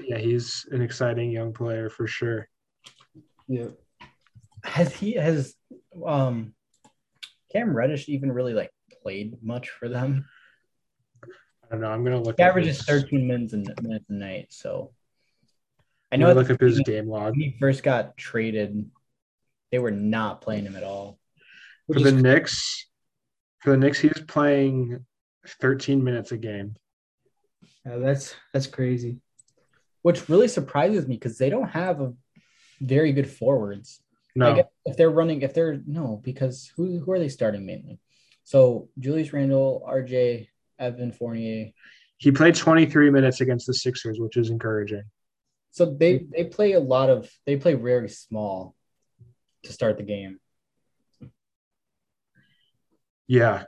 Yeah, he's an exciting young player for sure. Yeah. Has he has um Cam Reddish even really like played much for them? I don't know. I'm gonna look. He averages his... 13 minutes a, minutes a night. So I know. Look at his game log. When he first got traded, they were not playing him at all. For the Knicks, for the Knicks, he was playing 13 minutes a game. Yeah, that's that's crazy. Which really surprises me because they don't have a very good forwards. No, if they're running, if they're no, because who who are they starting mainly? So Julius Randle, RJ, Evan Fournier. He played 23 minutes against the Sixers, which is encouraging. So they they play a lot of they play very small to start the game. Yeah.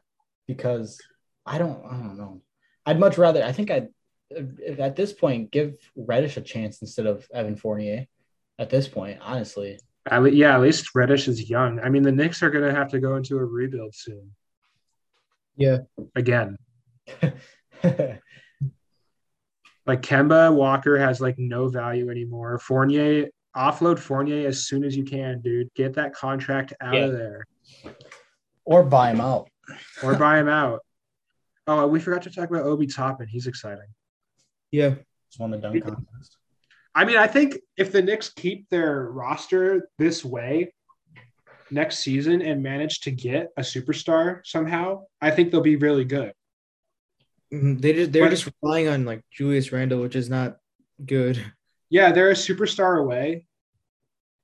Because I don't I don't know. I'd much rather I think I'd at this point, give Reddish a chance instead of Evan Fournier. At this point, honestly. At yeah, at least Reddish is young. I mean, the Knicks are going to have to go into a rebuild soon. Yeah. Again. like Kemba Walker has like no value anymore. Fournier, offload Fournier as soon as you can, dude. Get that contract out yeah. of there. Or buy him out. or buy him out. Oh, we forgot to talk about Obi Toppin. He's exciting. Yeah. Just won the dunk contest. I mean, I think if the Knicks keep their roster this way next season and manage to get a superstar somehow, I think they'll be really good. Mm-hmm. They just they're but, just relying on like Julius Randle, which is not good. Yeah, they're a superstar away.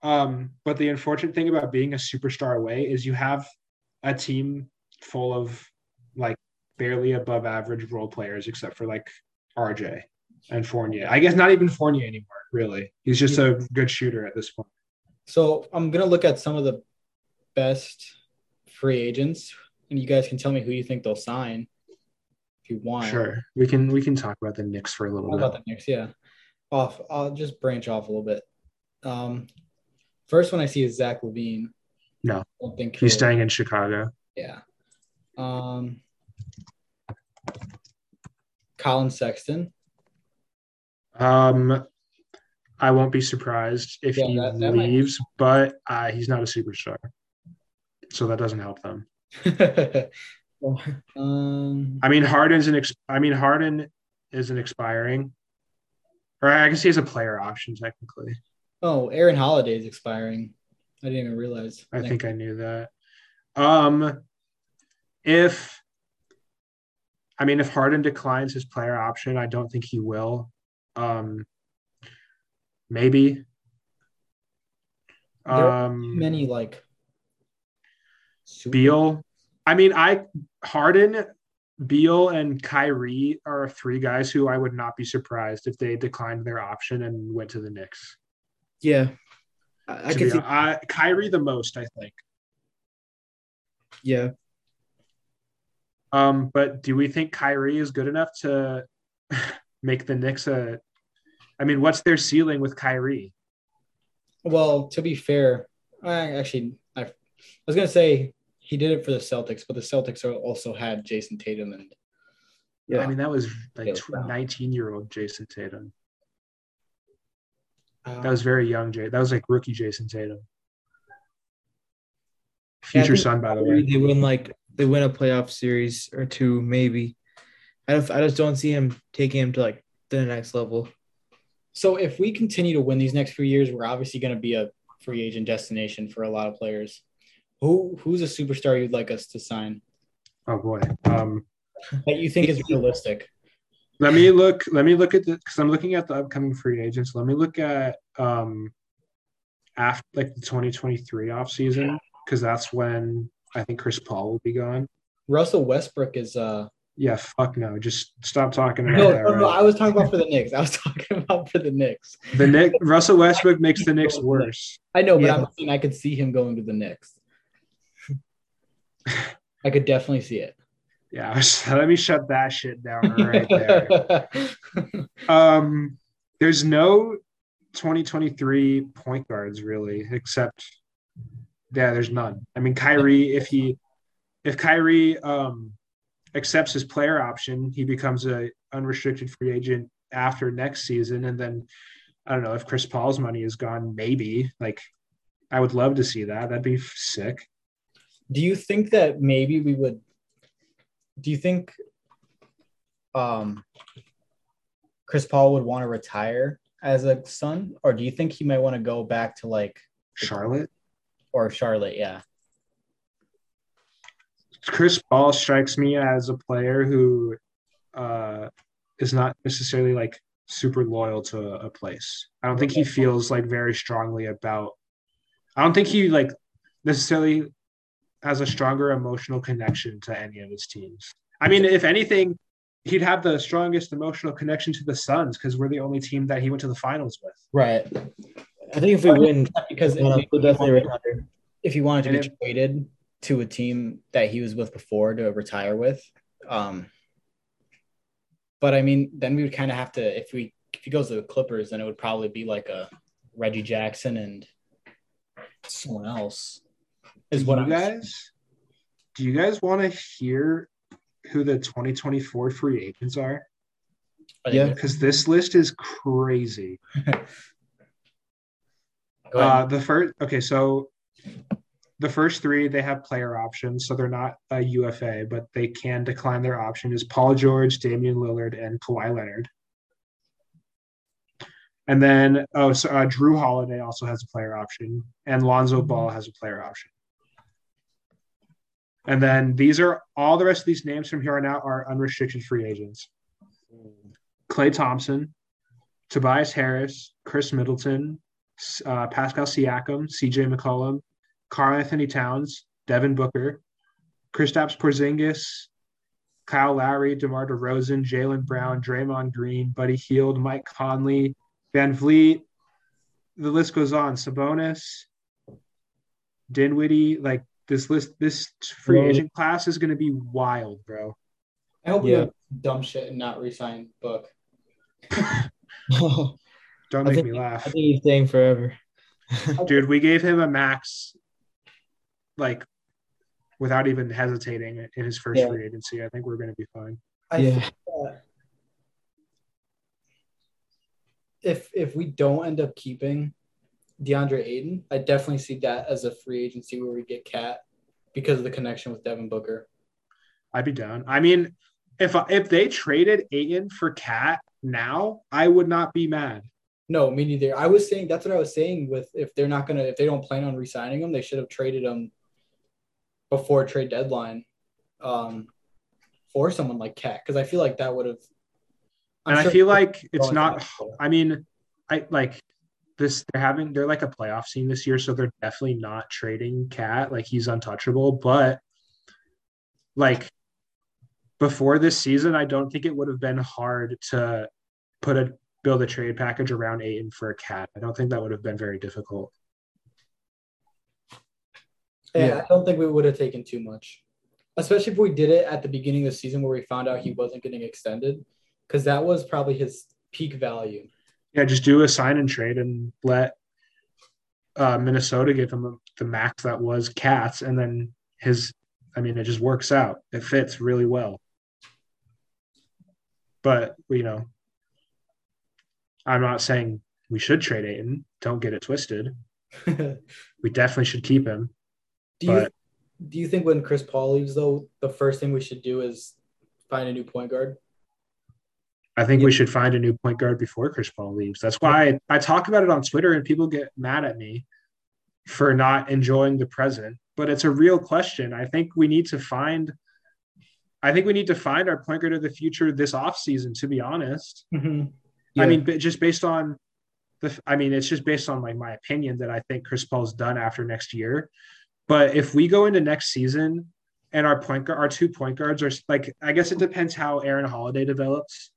Um, but the unfortunate thing about being a superstar away is you have a team full of like barely above average role players, except for like RJ and Fournier. I guess not even Fournier anymore, really. He's just a good shooter at this point. So I'm gonna look at some of the best free agents, and you guys can tell me who you think they'll sign if you want. Sure. We can we can talk about the Knicks for a little How bit. about the Knicks? Yeah. Off. I'll just branch off a little bit. Um, first one I see is Zach LaVine. No. I don't think He's staying in Chicago. Yeah. Um, Collin Sexton. Um I won't be surprised if Yeah, he that- that might- leaves, but uh, he's not a superstar. So that doesn't help them. um, I mean, Harden's an. Ex- I mean, Harden isn't expiring, or I guess he has a player option technically. oh, Aaron Holiday is expiring. I didn't even realize. I think I knew that. Um, if I mean, if Harden declines his player option, I don't think he will. Um, maybe. There Um, many like Beal. I mean, I Harden, Beal, and Kyrie are three guys who I would not be surprised if they declined their option and went to the Knicks. Yeah. I, I can see. I, Kyrie the most, I think. Yeah. Um, but do we think Kyrie is good enough to make the Knicks a? I mean, what's their ceiling with Kyrie? Well, to be fair, I actually I, I was gonna say he did it for the Celtics, but the Celtics also had Jayson Tatum and Yeah. I mean, that was like 19 year old Jayson Tatum. uh, That was very young, Jay. That was like rookie Jayson Tatum. Future think son, by the way. They win like they win a playoff series or two, maybe. I don't, I just don't see him taking him to like the next level. So if we continue to win these next few years, we're obviously going to be a free agent destination for a lot of players. Who who's a superstar you'd like us to sign Oh boy. Um, that you think is realistic? let me look. Let me look at the because I'm looking at the upcoming free agents. Let me look at um, after like the 2023 off season because that's when I think Chris Paul will be gone. Russell Westbrook is uh Yeah, fuck no. Just stop talking about no, that. no, no. I was talking about for the Knicks. I was talking about for the Knicks. The Nick Russell Westbrook makes the Knicks worse. I know, but Yeah. I'm saying I could see him going to the Knicks. I could definitely see it. Yeah, let me shut that shit down right there. Um, there's no 2023 point guards really, except yeah, there's none. I mean, Kyrie, if he if Kyrie um accepts his player option, he becomes a unrestricted free agent after next season, and then I don't know if Chris Paul's money is gone, maybe like I would love to see that. That'd be sick. do you think that maybe we would do you think um Chris Paul would want to retire as a Sun or do you think he might want to go back to like Charlotte. or Charlotte yeah Chris Paul strikes me as a player who uh, is not necessarily like super loyal to a, a place. I don't think he feels like very strongly about. I don't think he like necessarily has a stronger emotional connection to any of his teams. I mean, if anything, he'd have the strongest emotional connection to the Suns because we're the only team that he went to the finals with. right I think if we win, because he'll if, definitely retire. if he wanted to be if- traded to a team that he was with before to retire with um but I mean then we would kind of have to if we if he goes to the Clippers then it would probably be like a Reggie Jackson and someone else is do what you I'm guys? Do you guys want to hear who the 2024 free agents are? Yeah. Because this list is crazy. Uh, the first, okay, so the first three they have player options, so they're not a UFA, but they can decline their option. Is Paul George, Damian Lillard, and Kawhi Leonard. And then, oh, so uh, Jrue Holiday also has a player option, and Lonzo Ball has a player option. And then these are all the rest of these names from here on out are unrestricted free agents. Klay Thompson, Tobias Harris, Khris Middleton, uh, Pascal Siakam, CJ McCollum, Karl-Anthony Towns, Devin Booker, Kristaps Porzingis, Kyle Lowry, DeMar DeRozan, Jaylen Brown, Draymond Green, Buddy Hield, Mike Conley, VanVleet. The list goes on. Sabonis, Dinwiddie. Like this list, this free Bro. agent class is going to be wild, bro. I hope Yeah. we dumb shit and not resign Book. Don't make me laugh, I think he's staying forever. dude. We gave him a max, like, without even hesitating in his first Yeah. free agency. I think we're going to be fine. I Yeah. think that if if we don't end up keeping DeAndre Ayton, I definitely see that as a free agency where we get Cat because of the connection with Devin Booker. I'd be down. I mean, if if they traded Ayton for Cat now, I would not be mad. No, me neither. I was saying that's what I was saying with if they're not gonna if they don't plan on re-signing him, they should have traded him before trade deadline um, for someone like Cat because I feel like that would have. and I feel like it's not. I mean, I like this. They're having they're like a playoff team this year, so they're definitely not trading Cat. Like he's untouchable, but like before this season, I don't think it would have been hard to put a build a trade package around Ayton for a Cat. I don't think that would have been very difficult. Yeah, Yeah. I don't think we would have taken too much, especially if we did it at the beginning of the season where we found out he wasn't getting extended, because that was probably his peak value. Yeah, just do a sign and trade and let uh, Minnesota give him the max that was Cats, and then his. I mean, it just works out. It fits really well. But you know, I'm not saying we should trade Ayton. Don't get it twisted. We definitely should keep him. You But- do you think when Chris Paul leaves though, the first thing we should do is find a new point guard? I think we should find a new point guard before Chris Paul leaves. That's why I, I talk about it on Twitter and people get mad at me for not enjoying the present. But it's a real question. I think we need to find I think we need to find our point guard of the future this offseason, to be honest. Mm-hmm. I Yeah. mean, just based on the I mean, it's just based on like my opinion that I think Chris Paul's done after next year. But if we go into next season and our point guard, our two point guards are like, I guess it depends how Aaron Holiday develops.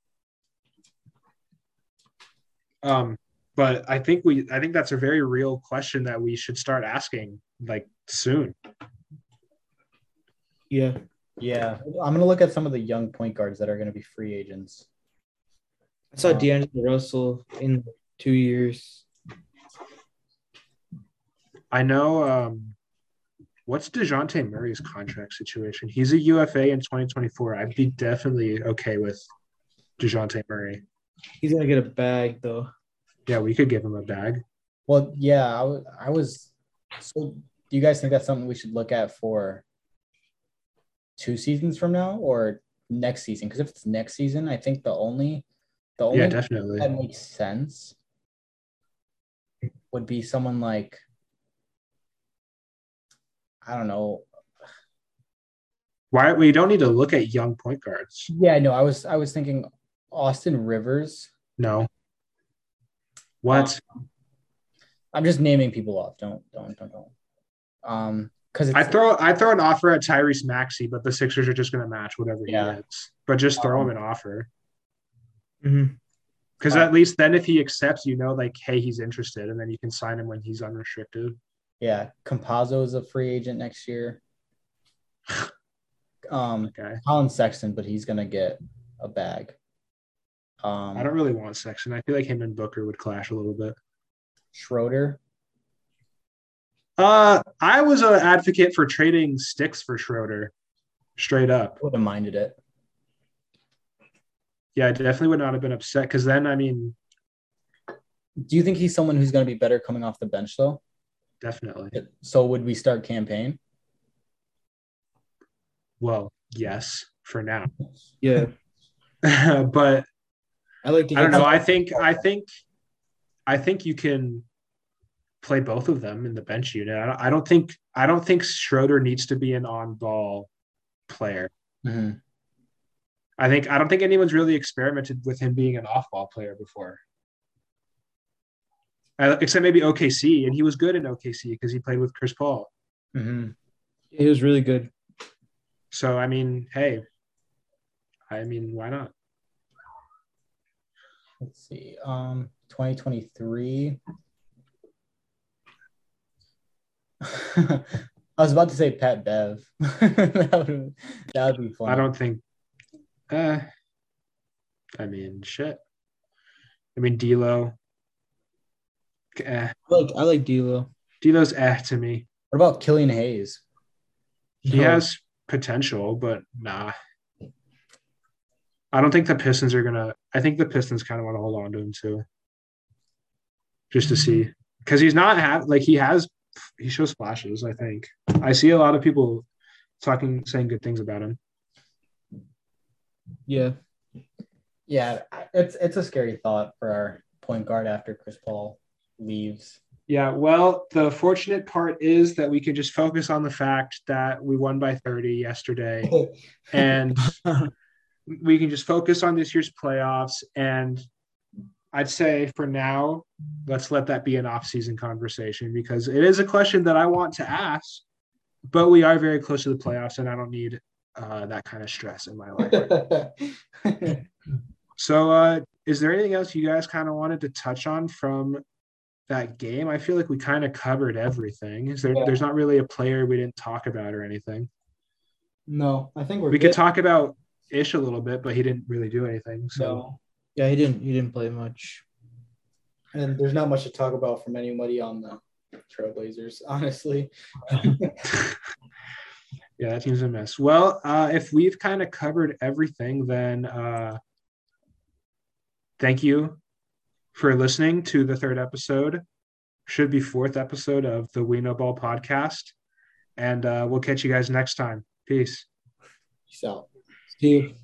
Um, but I think we, I think that's a very real question that we should start asking like soon. Yeah. Yeah, I'm gonna look at some of the young point guards that are gonna be free agents. I saw Um, D'Angelo Russell in two years. I know. Um, what's Dejounte Murray's contract situation? He's a UFA in 2024. I'd be definitely okay with Dejounte Murray. He's gonna get a bag though. Yeah, we could give him a bag. Well, yeah, I was. Was so, do you guys think that's something we should look at for two seasons from now or next season? Because if it's next season, I think the only the only Yeah, definitely. that makes sense would be someone like I don't know. Why we don't need to look at young point guards. Yeah, no, I was I was thinking Austin Rivers. No. What? I'm just naming people off. Don't don't don't don't. Um, because I throw I throw an offer at Tyrese Maxey, but the Sixers are just going to match whatever Yeah. he gets. But just throw Um, him an offer Mm-hmm. because Uh, at least then if he accepts, you know, like hey, he's interested, and then you can sign him when he's unrestricted. Yeah, Campazzo is a free agent next year. Um, Okay. Collin Sexton, but he's gonna get a bag. Um, I don't really want Sexton. I feel like him and Booker would clash a little bit. Schroeder. Uh, I was an advocate for trading sticks for Schroeder, straight up. Would have minded it. Yeah, I definitely would not have been upset because then, I mean, Do you think he's someone who's gonna be better coming off the bench though? Definitely. So would we start Cam Payne? Well, yes, for now, Yeah. but I like to I don't know. I think, I think, I think you can play both of them in the bench unit. I don't, think, I don't think Schroeder needs to be an on-ball player. Mhm. I think, I don't think anyone's really experimented with him being an off-ball player before. Uh, except maybe OKC, and he was good in OKC because he played with Chris Paul. Mm-hmm. He was really good. So I mean, hey, I mean, why not? Let's see. Um, 2023. I was about to say Pat Bev. that would that would be fun. I don't think. Uh, I mean, shit. I mean, D'Lo. Eh. I like I like D'Lo. D'Lo's eh to me. What about Killian Hayes? He No. has potential, but nah. I don't think the Pistons are gonna. I think the Pistons kind of want to hold on to him too, just to see, because he's not have like he has. He shows flashes. I think I see a lot of people talking, saying good things about him. Yeah. Yeah, it's it's a scary thought for our point guard after Chris Paul leaves. Yeah, well, the fortunate part is that we can just focus on the fact that we won by 30 yesterday and we can just focus on this year's playoffs and I'd say for now, let's let that be an off-season conversation because it is a question that I want to ask, but we are very close to the playoffs and I don't need uh, that kind of stress in my life. So, uh, is there anything else you guys kind of wanted to touch on from that game? I feel like we kind of covered everything. Is there? Yeah. There's not really a player we didn't talk about or anything. no, I think we're We good. could talk about Ish a little bit, but he didn't really do anything. So, No. Yeah, he didn't he didn't play much. And there's not much to talk about from anybody on the Trailblazers, honestly. yeah, that team's a mess. Well, uh, if we've kind of covered everything, then uh, thank you for listening to the third episode. Should be fourth episode of the We Know Ball podcast, and uh, we'll catch you guys next time. Peace. Peace out. See you.